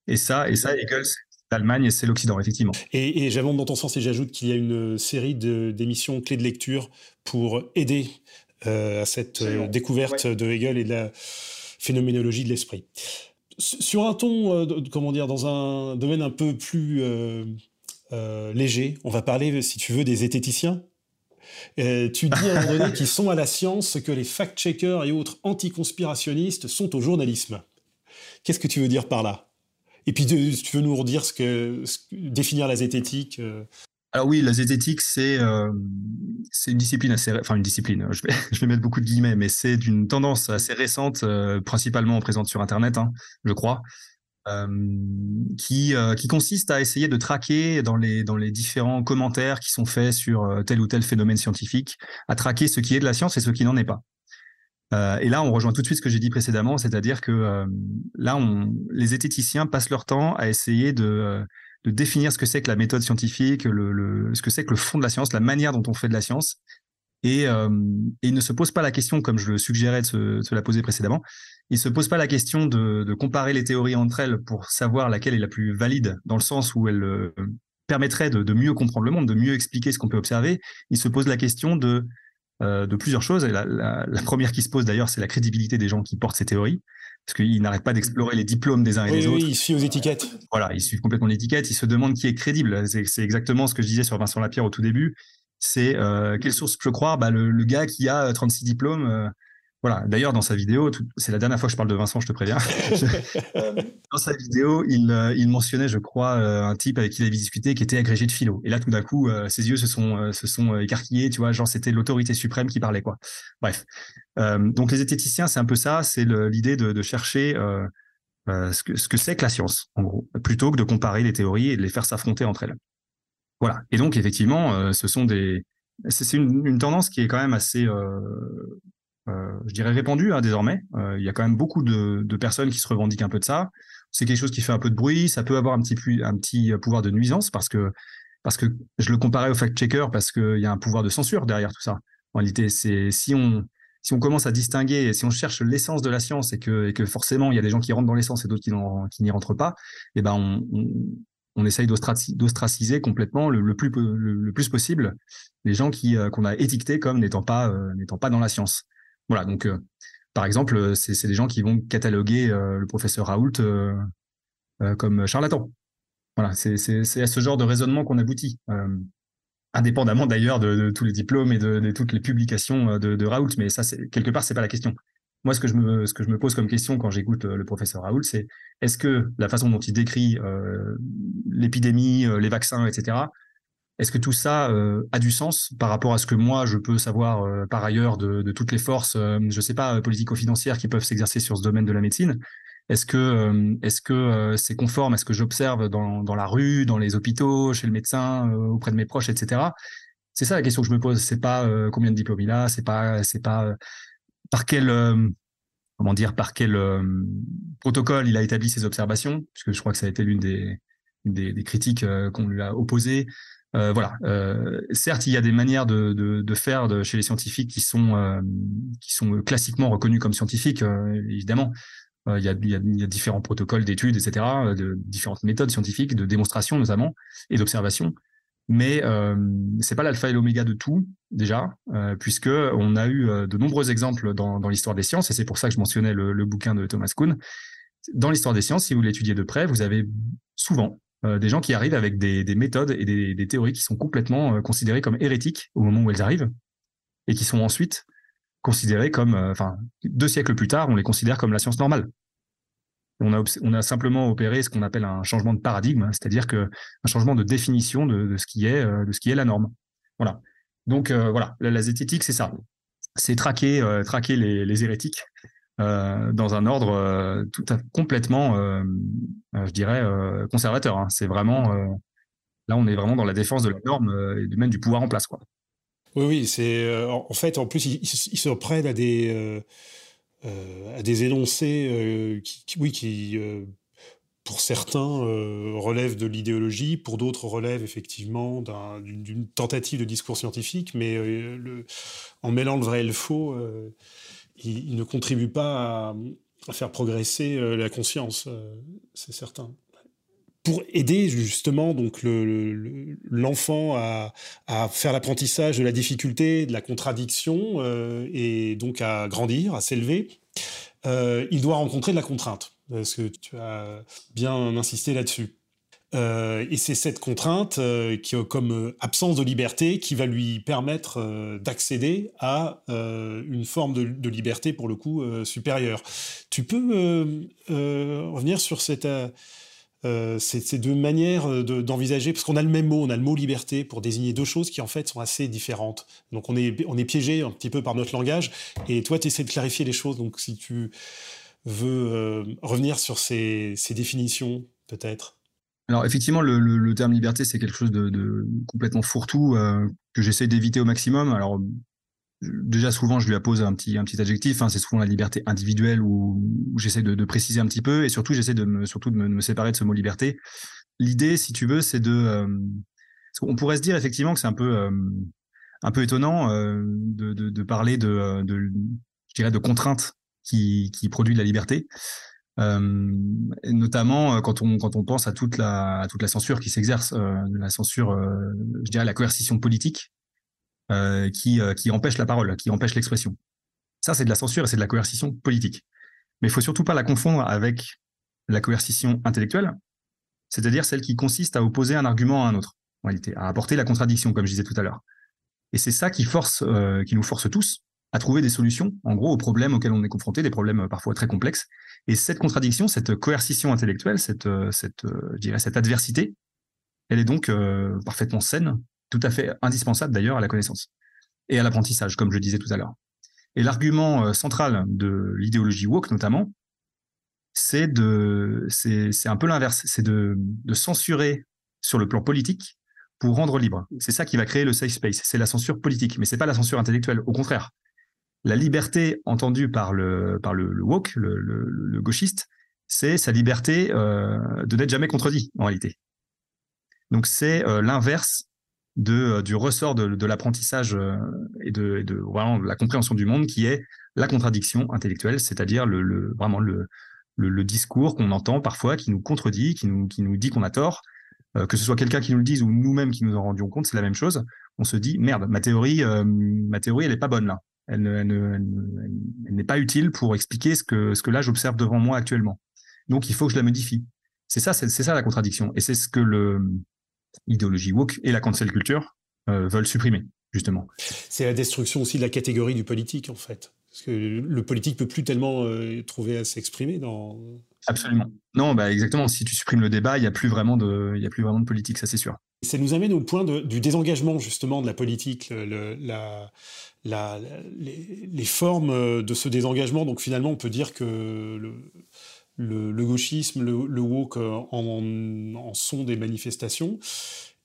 Speaker 2: Et ça, et ça, Hegel, c'est l'Allemagne et c'est l'Occident, effectivement.
Speaker 1: Et, et j'abonde dans ton sens et j'ajoute qu'il y a une série d'émissions clés de lecture pour aider euh, à cette euh, découverte de Hegel et de la phénoménologie de l'esprit. Sur un ton, euh, comment dire, dans un domaine un peu plus léger, on va parler, si tu veux, des zététiciens. Tu dis à un moment qu'ils sont à la science que les fact-checkers et autres anticonspirationnistes sont au journalisme. Qu'est-ce que tu veux dire par là? Et puis, tu veux nous redire ce que, définir la zététique euh?
Speaker 2: Alors oui, la zététique, c'est euh, une discipline assez, enfin une discipline. Je vais, <laughs> je vais mettre beaucoup de guillemets, mais c'est d'une tendance assez récente, euh, principalement présente sur Internet, hein, je crois, qui qui consiste à essayer de traquer dans les différents commentaires qui sont faits sur tel ou tel phénomène scientifique, à traquer ce qui est de la science et ce qui n'en est pas. Euh, et là, on rejoint tout de suite ce que j'ai dit précédemment, c'est-à-dire que euh, là, les zététiciens passent leur temps à essayer de, euh, définir ce que c'est que la méthode scientifique, ce que c'est que le fond de la science, la manière dont on fait de la science. Et, euh, ils ne se posent pas la question, comme je le suggérais de se la poser précédemment, ils ne se posent pas la question de, de, comparer les théories entre elles pour savoir laquelle est la plus valide, dans le sens où elle euh, permettrait de, de mieux comprendre le monde, de mieux expliquer ce qu'on peut observer. Ils se posent la question de euh, de plusieurs choses. Et la, la, la, première qui se pose d'ailleurs, c'est la crédibilité des gens qui portent ces théories, parce qu'ils n'arrêtent pas d'explorer les diplômes des uns et des autres.
Speaker 1: Oui, ils suivent aux étiquettes.
Speaker 2: Voilà, ils suivent complètement l'étiquette. Ils se demandent qui est crédible. C'est exactement ce que je disais sur Vincent Lapierre au tout début. C'est euh, quelle source je croire bah, le, le, gars qui a 36 diplômes. Euh, voilà. D'ailleurs, dans sa vidéo, c'est la dernière fois que je parle de Vincent, je te préviens. <laughs> dans sa vidéo, il, euh, il mentionnait, je crois, euh, un type avec qui il avait discuté qui était agrégé de philo. Et là, tout d'un coup, euh, ses yeux se sont, se sont écarquillés, tu vois, genre c'était l'autorité suprême qui parlait, quoi. Bref. donc les zététiciens, c'est un peu ça, c'est l'idée de, de, chercher ce que ce que c'est que la science, en gros, plutôt que de comparer les théories et de les faire s'affronter entre elles. Voilà. Et donc, effectivement, ce sont des c'est une, une, tendance qui est quand même assez euh, je dirais répandu hein, désormais. Euh, il y a quand même beaucoup de, personnes qui se revendiquent un peu de ça. C'est quelque chose qui fait un peu de bruit. Ça peut avoir un petit, un petit pouvoir de nuisance parce que parce que je le comparais au fact-checker parce qu'il y a un pouvoir de censure derrière tout ça. En réalité, c'est si on si on commence à distinguer, si on cherche l'essence de la science et que, forcément il y a des gens qui rentrent dans l'essence et d'autres qui, n'y rentrent pas, eh ben on, on, essaye d'ostraciser complètement le, plus, le, plus possible les gens qu'on a étiquetés comme n'étant pas n'étant pas dans la science. Voilà, donc euh, par exemple, euh, c'est des gens qui vont cataloguer euh, le professeur Raoult comme charlatan. Voilà, c'est à ce genre de raisonnement qu'on aboutit indépendamment d'ailleurs de, tous les diplômes et de, toutes les publications de, Raoult, mais ça, quelque part, c'est pas la question. Moi, ce ce que je me pose comme question quand j'écoute le professeur Raoult, c'est est-ce que la façon dont il décrit l'épidémie, les vaccins, etc., est-ce que tout ça euh, a du sens par rapport à ce que moi je peux savoir euh, par ailleurs de, toutes les forces, euh, je sais pas, politico-financières qui peuvent s'exercer sur ce domaine de la médecine? Est-ce que c'est conforme à ce que j'observe dans, la rue, dans les hôpitaux, chez le médecin, auprès de mes proches, etc. C'est ça la question que je me pose. C'est pas combien de diplômes il a, c'est pas c'est pas par quel comment dire par quel protocole il a établi ses observations, puisque je crois que ça a été l'une des critiques qu'on lui a opposées. Euh, voilà. Euh, certes, il y a des manières de, de, de faire de, chez les scientifiques qui sont euh, qui sont classiquement reconnus comme scientifiques, évidemment. Il y, a, il, y a, il, y différents protocoles d'études, etc., de différentes méthodes scientifiques, de démonstration notamment, et d'observation. mais euh, c'est pas l'alpha et l'oméga de tout déjà, euh, puisque on a eu euh, de nombreux exemples dans, dans l'histoire des sciences, et c'est pour ça que je mentionnais le, le bouquin de Thomas Kuhn. Dans l'histoire des sciences, si vous l'étudiez de près, vous avez souvent euh, des gens qui arrivent avec des, des méthodes et des, théories qui sont complètement considérées comme hérétiques au moment où elles arrivent, et qui sont ensuite considérées comme, enfin, deux siècles plus tard, on les considère comme la science normale. On a, simplement opéré ce qu'on appelle un changement de paradigme, c'est-à-dire que un changement de définition de, ce qui est la norme. Voilà. Donc euh, voilà, la, zététique, c'est ça. C'est traquer, euh, les hérétiques euh, dans un ordre tout à, complètement, je dirais, conservateur. Hein. C'est vraiment là, on est vraiment dans la défense de la norme et même du pouvoir en place.
Speaker 1: Oui, oui, c'est en fait, en plus, ils, se prennent à des à des énoncés qui, oui, qui pour certains, euh, relèvent de l'idéologie, pour d'autres relèvent effectivement d'une un, tentative de discours scientifique, mais euh, en mêlant le vrai et le faux, euh, il, ne contribue pas à, faire progresser euh, la conscience, euh, c'est certain. Pour aider justement donc l'enfant le, à, à, faire l'apprentissage de la difficulté, de la contradiction, euh, et donc à grandir, à s'élever, il doit rencontrer de la contrainte parce que tu as bien insisté là-dessus? Euh, et c'est cette contrainte euh, comme euh, absence de liberté qui va lui permettre d'accéder à une forme de, liberté pour le coup supérieure. Tu peux revenir sur ces, deux manières d'envisager, parce qu'on a le même mot, on a le mot liberté pour désigner deux choses qui en fait sont assez différentes. Donc on est, on est piégé un petit peu par notre langage, et toi tu essaies de clarifier les choses. Donc si tu euh, revenir sur ces définitions, peut-être
Speaker 2: alors effectivement, le, terme liberté, c'est quelque chose de, complètement fourre-tout euh, que j'essaie d'éviter au maximum. Alors déjà souvent, je lui appose un petit un petit adjectif. Hein, c'est souvent la liberté individuelle où, j'essaie de, préciser un petit peu et surtout j'essaie de me surtout de me, séparer de ce mot liberté. L'idée, si tu veux, c'est de euh, on pourrait se dire effectivement que c'est un peu euh, un peu étonnant euh, de, de, parler de, de je dirais de contraintes qui, qui produit la liberté. Euh, notamment euh, quand on quand on pense à toute la à toute la censure qui s'exerce, euh, la censure, euh, je dirais la coercition politique euh, qui euh, qui empêche la parole, qui empêche l'expression. Ça c'est de la censure et c'est de la coercition politique. Mais il faut surtout pas la confondre avec la coercition intellectuelle, c'est-à-dire celle qui consiste à opposer un argument à un autre, en réalité, à apporter la contradiction, comme je disais tout à l'heure. Et c'est ça qui force, qui nous force tous à trouver des solutions, en gros, aux problèmes auxquels on est confronté, des problèmes euh, parfois très complexes. Et cette contradiction, cette coercition intellectuelle, cette, euh, cette, euh, dirais, cette adversité, elle est donc euh, parfaitement saine, tout à fait indispensable d'ailleurs à la connaissance et à l'apprentissage, comme je disais tout à l'heure. Et l'argument central de l'idéologie woke, notamment, c'est de, c'est un peu l'inverse, c'est de, de censurer sur le plan politique pour rendre libre. C'est ça qui va créer le safe space. C'est la censure politique, mais c'est pas la censure intellectuelle. Au contraire, la liberté entendue par le, par le, woke, le, gauchiste, c'est sa liberté euh, de n'être jamais contredit, en réalité. Donc c'est euh, l'inverse euh, du ressort de, l'apprentissage et, de, la compréhension du monde qui est la contradiction intellectuelle, c'est-à-dire le, vraiment le, discours qu'on entend parfois qui nous contredit, qui nous, dit qu'on a tort, que ce soit quelqu'un qui nous le dise ou nous-mêmes qui nous en rendions compte, c'est la même chose. On se dit merde, ma théorie, ma elle est pas bonne là elle, ne, elle, ne, elle, elle n'est pas utile pour expliquer ce que, ce que là j'observe devant moi actuellement. Donc il faut que je la modifie. C'est ça, c'est ça la contradiction. Et c'est ce que l'idéologie woke et la cancel culture euh, veulent supprimer, justement.
Speaker 1: C'est la destruction aussi de la catégorie du politique, en fait. Parce que le politique peut plus tellement euh, trouver à s'exprimer dans.
Speaker 2: Absolument. Non, bah exactement. Si tu supprimes le débat, il n'y a plus vraiment de, il y a plus vraiment de politique, ça c'est sûr.
Speaker 1: Ça nous amène au point du désengagement justement de la politique, les, formes de ce désengagement. Donc finalement, on peut dire que le, gauchisme, le, woke en, en, sont des manifestations.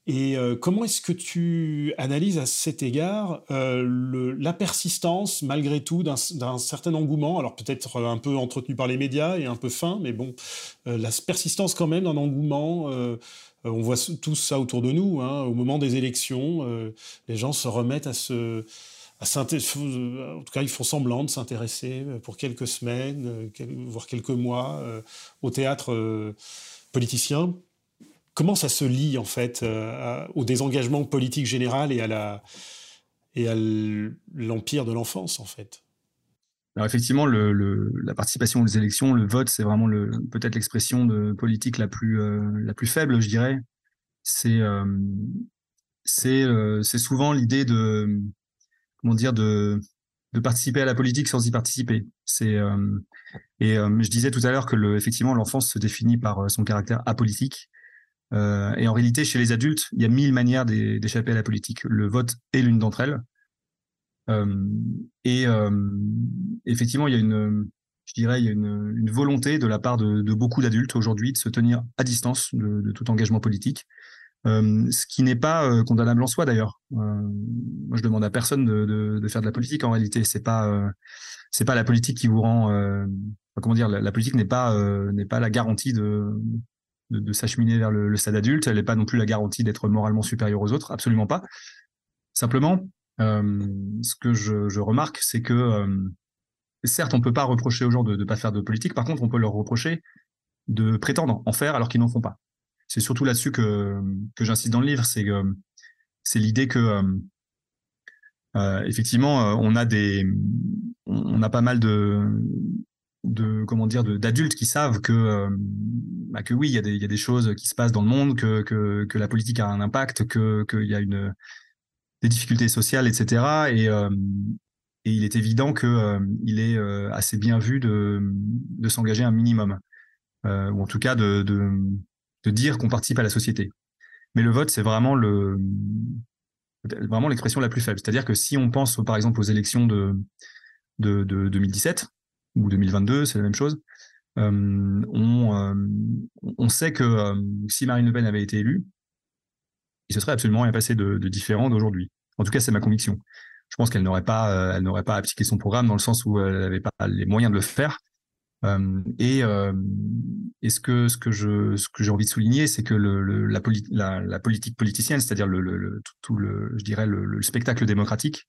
Speaker 1: Et euh, comment est-ce que tu analyses à cet égard euh, la persistance, malgré tout, d'un certain engouement, alors peut-être un peu entretenu par les médias et un peu fin, mais bon, euh, la persistance quand même d'un engouement euh, on voit tout ça autour de nous. Hein, au moment des élections, euh, les gens se remettent à se, à en tout cas, ils font semblant de s'intéresser pour quelques semaines, voire quelques mois, au théâtre politicien. comment ça se lie en fait au désengagement politique général et à et à l'empire de l'enfance en fait?
Speaker 2: Alors effectivement, le, la participation aux élections, le vote, c'est vraiment le, peut-être l'expression de politique la plus, euh, la plus faible, je dirais. C'est euh, c'est euh, souvent l'idée de comment dire de de participer à la politique sans y participer. C'est et je disais tout à l'heure que le, effectivement l'enfance se définit par son caractère apolitique. et en réalité, chez les adultes, il y a mille manières d'échapper à la politique. Le vote est l'une d'entre elles. Et effectivement, il y a une, je dirais, il y a une, volonté de la part de, beaucoup d'adultes aujourd'hui de se tenir à distance de, tout engagement politique. Ce qui n'est pas euh, condamnable en soi d'ailleurs. Moi, je demande à personne de, faire de la politique. En réalité, c'est pas c'est pas la politique qui vous rend. comment dire La, politique n'est pas n'est pas la garantie de de, s'acheminer vers le, le, stade adulte. Elle n'est pas non plus la garantie d'être moralement supérieur aux autres. Absolument pas. Simplement, ce que je, remarque, c'est que certes, on ne peut pas reprocher aux gens de ne pas faire de politique. Par contre, on peut leur reprocher de prétendre en faire alors qu'ils n'en font pas. C'est surtout là-dessus que, j'insiste dans le livre, c'est l'idée que effectivement on a des on a pas mal de comment dire d'adultes qui savent que bah que oui il y a des choses qui se passent dans le monde que la politique a un impact qu'il y a une des difficultés sociales, etc. Et, euh, et il est évident que euh, est euh, assez bien vu de, de s'engager un minimum, ou en tout cas de, dire qu'on participe à la société. Mais le vote, c'est vraiment le vraiment l'expression la plus faible. C'est-à-dire que si on pense par exemple aux élections de, de, de 2017 ou 2022, c'est la même chose. On, sait que si Marine Le Pen avait été élue, il se serait absolument rien passé de, de différent d'aujourd'hui. En tout cas, c'est ma conviction. Je pense qu'elle n'aurait pas, euh, elle n'aurait pas appliqué son programme dans le sens où elle n'avait pas les moyens de le faire. Euh, et, euh, et ce que ce que je ce que j'ai envie de souligner, c'est que la, politique politicienne, c'est-à-dire le, tout, le je dirais le, spectacle démocratique,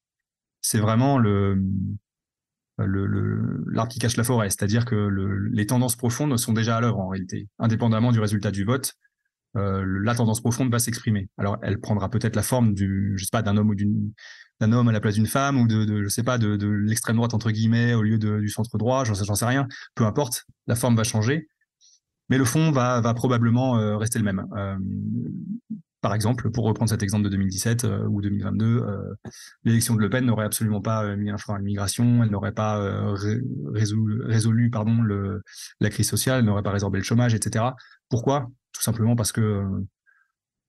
Speaker 2: c'est vraiment le l'arbre qui cache la forêt, c'est-à-dire que les tendances profondes sont déjà à l'œuvre en réalité, indépendamment du résultat du vote euh, la tendance profonde va s'exprimer. Alors, elle prendra peut-être la forme du, je sais pas, d'un homme ou d'une d'un homme à la place d'une femme ou de, je sais pas de, l'extrême droite entre guillemets au lieu de, du centre droit. J'en sais, sais rien. Peu importe, la forme va changer, mais le fond va, probablement euh, rester le même. Euh, par exemple, pour reprendre cet exemple de 2017 euh, ou 2022, euh, l'élection de Le Pen n'aurait absolument pas mis un frein à l'immigration, elle n'aurait pas résolu, pardon, la crise sociale, elle n'aurait pas résorbé le chômage, etc. Pourquoi? Tout simplement parce que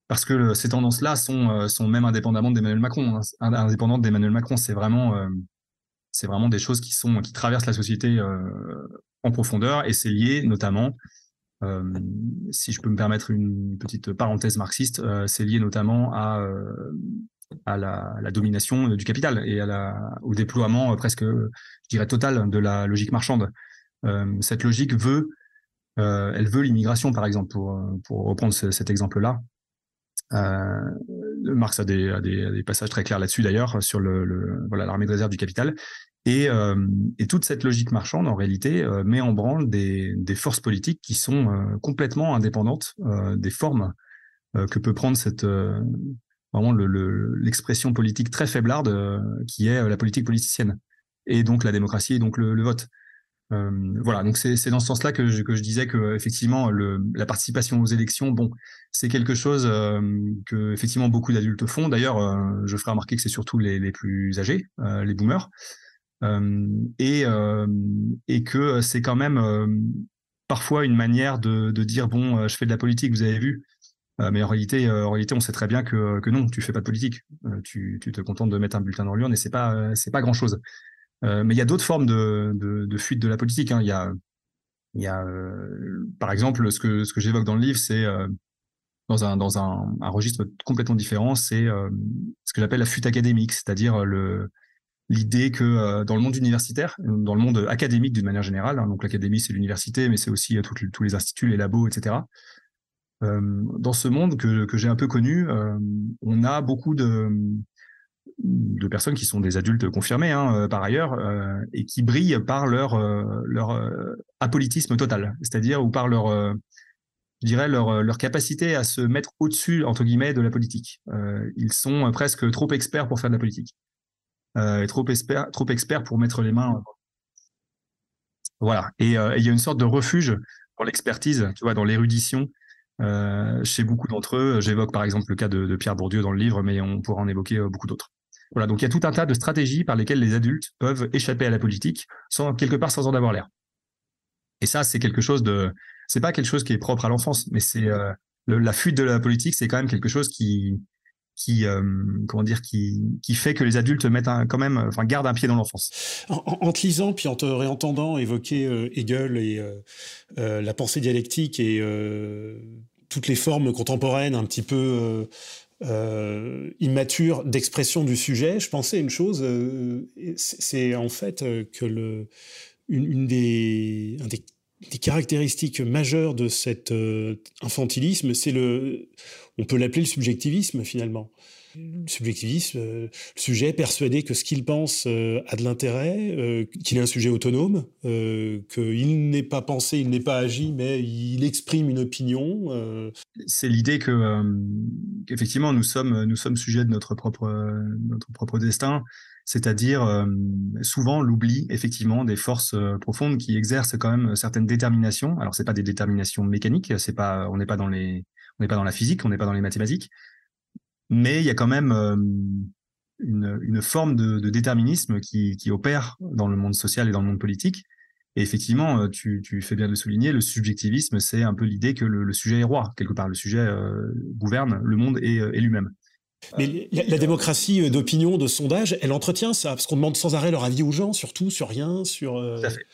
Speaker 2: parce que ces tendances-là sont, sont même d'Emmanuel Macron. Hein, indépendantes d'Emmanuel Macron, c'est vraiment c'est vraiment des choses qui sont qui traversent la société en profondeur et c'est lié notamment euh, si je peux me permettre une petite parenthèse marxiste, euh, c'est lié notamment à, euh, à la, la, domination du capital et à la, au déploiement presque, je dirais, total de la logique marchande. cette logique veut, elle veut l'immigration, par exemple, pour, pour reprendre ce, cet exemple-là. Euh, Marx a des, passages très clairs là-dessus d'ailleurs sur l'armée de réserve du capital et, euh, toute cette logique marchande, en réalité, euh, met en branle des, forces politiques qui sont euh, complètement indépendantes euh, des formes euh, que peut prendre cette vraiment l'expression le, politique très faiblarde qui est la politique politicienne, et donc la démocratie et donc le vote. Voilà, donc c'est dans ce sens-là que je, disais que effectivement la participation aux élections, bon, c'est quelque chose que effectivement beaucoup d'adultes font. D'ailleurs, je ferai remarquer que c'est surtout les, plus âgés, les boomers. Euh, et, euh, que c'est quand même euh, parfois une manière de, dire bon, je fais de la politique, vous avez vu, mais en réalité, en réalité, on sait très bien que, non, tu fais pas de politique. tu, tu te contentes de mettre un bulletin dans l'urne et c'est pas c'est pas grand chose. Mais il y a d'autres formes de, fuite de la politique. Hein. Il y a y a par exemple ce que j'évoque dans le livre, c'est dans un dans un, registre complètement différent, c'est ce que j'appelle la fuite académique, c'est-à-dire l'idée que euh, dans le monde universitaire, dans le monde académique d'une manière générale, hein, donc l'académie c'est l'université, mais c'est aussi euh, tous les instituts, les labos, etc. Euh, dans ce monde que, j'ai un peu connu, euh, on a beaucoup de, de personnes qui sont des adultes confirmés hein, par ailleurs et qui brillent par leur, leur apolitisme total, c'est-à-dire ou par leur, je dirais, leur, capacité à se mettre au-dessus, entre guillemets, de la politique. Euh, ils sont presque trop experts pour faire de la politique. Euh, et trop experts, trop experts pour mettre les mains. Voilà. Et il y a une sorte de refuge dans l'expertise, tu vois, dans l'érudition, euh, chez beaucoup d'entre eux. J'évoque par exemple le cas de, Pierre Bourdieu dans le livre, mais on pourra en évoquer beaucoup d'autres. Voilà, donc il y a tout un tas de stratégies par lesquelles les adultes peuvent échapper à la politique, sans quelque part sans en avoir l'air. Et ça, c'est quelque chose de, c'est pas quelque chose qui est propre à l'enfance, mais c'est euh, la fuite de la politique, c'est quand même quelque chose qui, qui, euh, comment dire, qui, qui fait que les adultes mettent quand même, enfin, gardent un pied dans l'enfance.
Speaker 1: En, te lisant, puis en te réentendant évoquer euh, Hegel et la pensée dialectique et toutes les formes contemporaines un petit peu immatures d'expression du sujet, je pensais une chose, c'est en fait que le, une, des, des caractéristiques majeures de cet euh, infantilisme, c'est le, on peut l'appeler le subjectivisme finalement. Le subjectivisme, euh, le sujet persuadé que ce qu'il pense euh, a de l'intérêt, qu'il est un sujet autonome, qu'il n'est pas pensé, il n'est pas agi, mais il exprime une opinion.
Speaker 2: C'est l'idée que qu'effectivement nous sommes nous sommes sujets de notre propre notre propre destin c'est-à-dire euh, souvent l'oubli effectivement des forces euh, profondes qui exercent quand même certaines déterminations. Alors c'est pas des déterminations mécaniques, c'est pas, on n'est pas dans les, on n'est pas dans la physique, on n'est pas dans les mathématiques, mais il y a quand même euh, une, une, forme de, de déterminisme qui, qui, opère dans le monde social et dans le monde politique. Et effectivement, tu, tu fais bien de le souligner, le subjectivisme, c'est un peu l'idée que le, le, sujet est roi quelque part, le sujet gouverne le monde et, et lui-même.
Speaker 1: Mais la, démocratie euh, d'opinion, de sondage, elle entretient ça, parce qu'on demande sans arrêt leur avis aux gens, surtout sur rien, sur.
Speaker 2: Euh, tout à fait.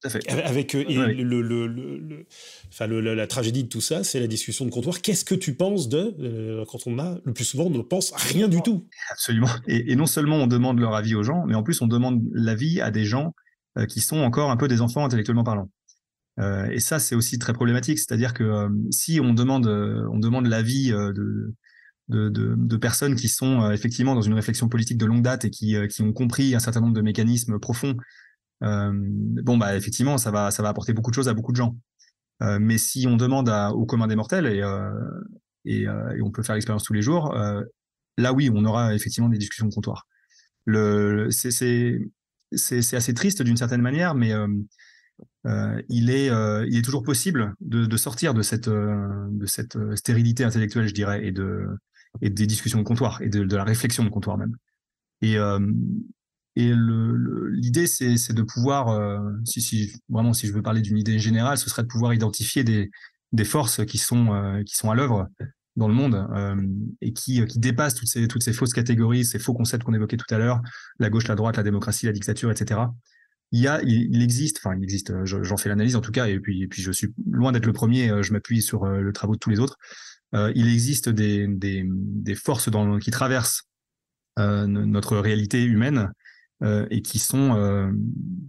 Speaker 2: Tout à fait.
Speaker 1: Avec euh, Le, le, le, enfin, la tragédie de tout ça, c'est la discussion de comptoir. Qu'est-ce que tu penses de quand on a le plus souvent on ne pense rien du tout.
Speaker 2: Absolument. Et, non seulement on demande leur avis aux gens, mais en plus on demande l'avis à des gens qui sont encore un peu des enfants intellectuellement parlant. et ça, c'est aussi très problématique. C'est-à-dire que si on demande, on demande l'avis de, de, de, de, personnes qui sont euh, effectivement dans une réflexion politique de longue date et qui, euh, qui ont compris un certain nombre de mécanismes profonds, euh, bon bah effectivement ça va ça va apporter beaucoup de choses à beaucoup de gens. mais si on demande à, au commun des mortels et, et, et on peut faire l'expérience tous les jours, là oui on aura effectivement des discussions de comptoir. Le c'est assez triste d'une certaine manière, mais euh, il, est, euh, il est toujours possible de, de sortir de cette, de cette stérilité intellectuelle, je dirais, et de, et des discussions de comptoir et de, de la réflexion de comptoir même. Et, euh, et l'idée, c'est de pouvoir, euh, si, vraiment, si je veux parler d'une idée générale, ce serait de pouvoir identifier des, forces qui sont, euh, qui sont à l'œuvre dans le monde et qui, qui dépassent toutes ces, toutes ces fausses catégories, ces faux concepts qu'on évoquait tout à l'heure, la gauche, la droite, la démocratie, la dictature, etc. Il y a, il, existe, enfin, il existe, j'en fais l'analyse en tout cas, et puis, et puis je suis loin d'être le premier, je m'appuie sur le travail de tous les autres. Euh, il existe des, des, forces qui traversent euh, notre réalité humaine euh, et qui sont,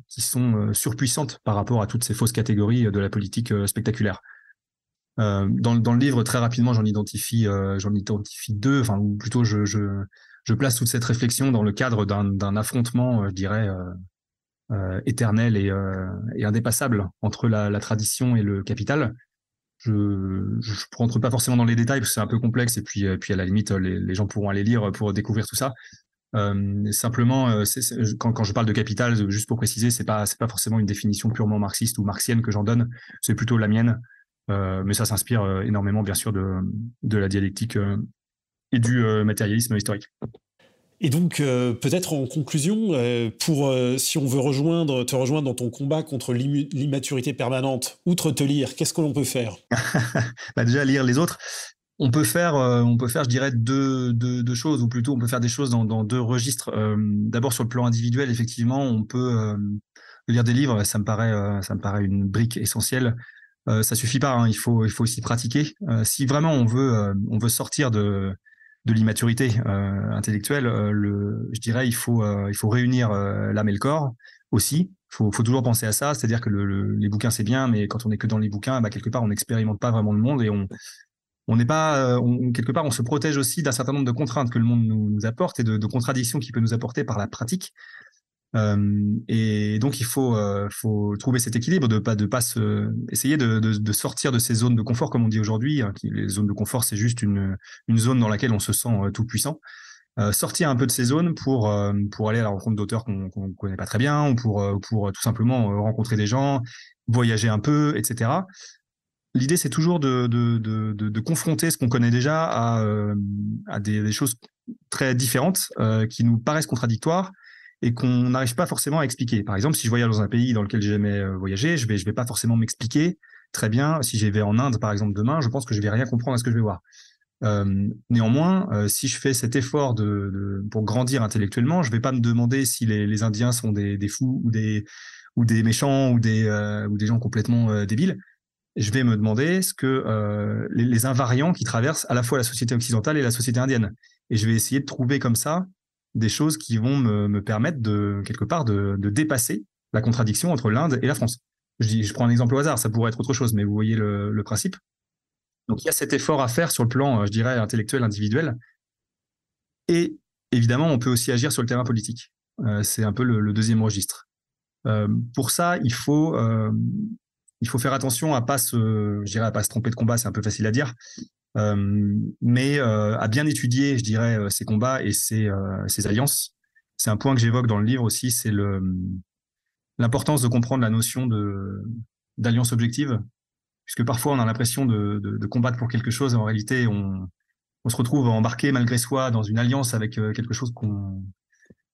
Speaker 2: qui sont surpuissantes par rapport à toutes ces fausses catégories de la politique spectaculaire. Dans, dans, le livre, très rapidement, j'en identifie, j'en identifie deux, ou plutôt je, je, place toute cette réflexion dans le cadre d'un affrontement, je dirais, euh, éternel et, euh, et, indépassable entre la, tradition et le capital, je ne rentre pas forcément dans les détails parce que c'est un peu complexe et puis, euh, puis à la limite, les, gens pourront aller lire pour découvrir tout ça. Euh, simplement, euh, quand, quand, je parle de capital, juste pour préciser, c'est pas c'est pas forcément une définition purement marxiste ou marxienne que j'en donne, c'est plutôt la mienne. Euh, mais ça s'inspire énormément, bien sûr, de, de la dialectique et du matérialisme historique.
Speaker 1: Et donc, euh, peut-être en conclusion, euh, pour euh, si on veut rejoindre, te rejoindre dans ton combat contre l'immaturité permanente, outre te lire, qu'est-ce que l'on peut faire? <laughs>
Speaker 2: Bah Déjà lire les autres. On peut faire, on peut faire, je dirais, deux, choses, ou plutôt on peut faire des choses dans, deux registres. D'abord sur le plan individuel, effectivement, on peut lire des livres. Ça me paraît, ça me paraît une brique essentielle. ça suffit pas. Hein, il faut, il faut aussi pratiquer. si vraiment on veut, on veut sortir de de l'immaturité euh, intellectuelle, euh, le, je dirais il faut euh, il faut réunir l'âme et le corps aussi. Faut faut toujours penser à ça, c'est-à-dire que le, les bouquins c'est bien, mais quand on est que dans les bouquins, bah, quelque part on n'expérimente pas vraiment le monde et on on n'est pas on, quelque part on se protège aussi d'un certain nombre de contraintes que le monde nous, apporte et de, contradictions qu'il peut nous apporter par la pratique. Euh, et donc il faut, euh, faut trouver cet équilibre de pas de pas se essayer de, sortir de ces zones de confort comme on dit aujourd'hui. Hein, les zones de confort c'est juste une, zone dans laquelle on se sent euh, tout puissant. Euh, sortir un peu de ces zones pour euh, pour aller à la rencontre d'auteurs qu'on qu'on connaît pas très bien ou pour pour tout simplement rencontrer des gens, voyager un peu, etc. L'idée c'est toujours de, confronter ce qu'on connaît déjà à, à des, choses très différentes qui nous paraissent contradictoires et qu'on n'arrive pas forcément à expliquer. Par exemple, si je voyage dans un pays dans lequel j'ai jamais euh, voyagé, je vais, je vais pas forcément m'expliquer très bien. Si j'y vais en Inde, par exemple, demain, je pense que je vais rien comprendre à ce que je vais voir. Euh, néanmoins, euh, si je fais cet effort pour grandir intellectuellement, je vais pas me demander si les, Indiens sont des, fous ou des, méchants ou des, euh, gens complètement euh, débiles. Je vais me demander ce que les, les invariants qui traversent à la fois la société occidentale et la société indienne. Et je vais essayer de trouver comme ça des choses qui vont me, me permettre de quelque part de, de, dépasser la contradiction entre l'Inde et la France. Je, prends un exemple au hasard, ça pourrait être autre chose, mais vous voyez le, principe. Donc il y a cet effort à faire sur le plan, je dirais, intellectuel, individuel. Et évidemment, on peut aussi agir sur le terrain politique. Euh, c'est un peu le, deuxième registre. Euh, pour ça, il faut, euh, il faut faire attention à pas se, je dirais, à pas se tromper de combat. C'est un peu facile à dire, euh, mais euh, à bien étudier, je dirais, euh, ces combats et ces, ces alliances. C'est un point que j'évoque dans le livre aussi, c'est l'importance de comprendre la notion d'alliance objective, puisque parfois on a l'impression de, de, de, combattre pour quelque chose, et en réalité on, on se retrouve embarqué malgré soi dans une alliance avec quelque chose qu'on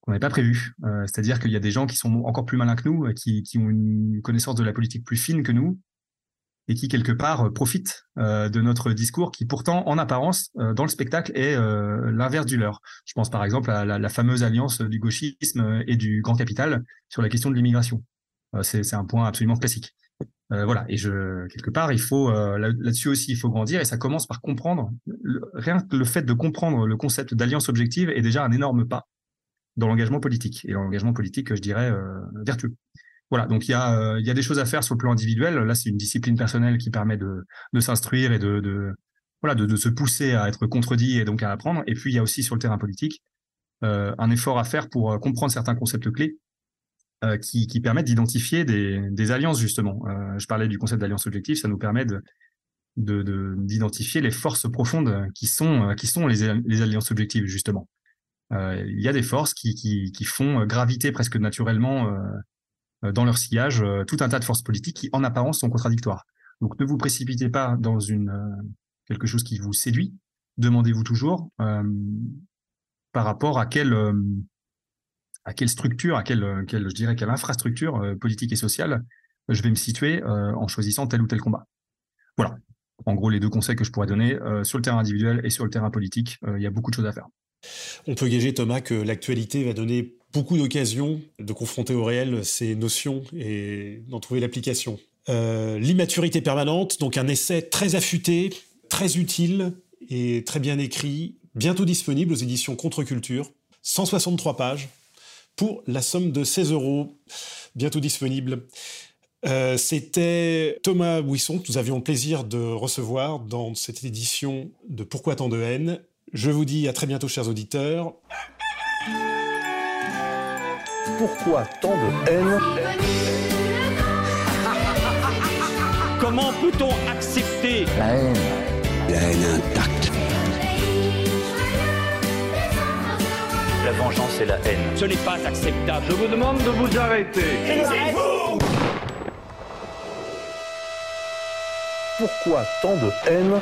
Speaker 2: qu'on n'avait pas prévu. Euh, C'est-à-dire qu'il y a des gens qui sont encore plus malins que nous, qui, qui ont une connaissance de la politique plus fine que nous, et qui quelque part euh, profite euh, de notre discours qui pourtant en apparence euh, dans le spectacle est euh, l'inverse du leur. Je pense par exemple à la, la, fameuse alliance du gauchisme et du grand capital sur la question de l'immigration. Euh, c'est un point absolument classique. Euh, voilà et je quelque part il faut là-dessus aussi il faut grandir et ça commence par comprendre le, rien que le fait de comprendre le concept d'alliance objective est déjà un énorme pas dans l'engagement politique et l'engagement politique je dirais vertueux. Voilà, donc il y, a, euh, il y a des choses à faire sur le plan individuel. Là, c'est une discipline personnelle qui permet de, de s'instruire et de, se pousser à être contredit et donc à apprendre. Et puis, il y a aussi sur le terrain politique euh, un effort à faire pour euh, comprendre certains concepts clés euh, qui, permettent d'identifier des, alliances, justement. Euh, je parlais du concept d'alliance objective, ça nous permet de d'identifier les forces profondes qui sont, les alliances objectives, justement. Euh, il y a des forces qui, font graviter presque naturellement euh, dans leur sillage euh, tout un tas de forces politiques qui, en apparence, sont contradictoires. Donc, ne vous précipitez pas dans une euh, quelque chose qui vous séduit. Demandez-vous toujours par rapport à quelle structure, à quelle je dirais quelle infrastructure politique et sociale je vais me situer en choisissant tel ou tel combat. Voilà. En gros, les deux conseils que je pourrais donner sur le terrain individuel et sur le terrain politique, il y a beaucoup de choses à faire.
Speaker 1: On peut gager, Thomas, que l'actualité va donner beaucoup d'occasions de confronter au réel ces notions et d'en trouver l'application. Euh, L'immaturité permanente, donc un essai très affûté, très utile et très bien écrit, bientôt disponible aux éditions Contre-Culture, 163 pages, pour la somme de 16 euros, bientôt disponible. Euh, C'était Thomas Buisson que nous avions le plaisir de recevoir dans cette édition de Pourquoi tant de haine. Je vous dis à très bientôt, chers auditeurs.
Speaker 3: Pourquoi tant de haine <laughs>
Speaker 4: Comment peut-on accepter
Speaker 5: la haine La haine intacte.
Speaker 4: La vengeance et la haine. Ce n'est pas acceptable.
Speaker 6: Je vous demande de vous arrêter.
Speaker 4: Taisez-vous
Speaker 3: Pourquoi tant de haine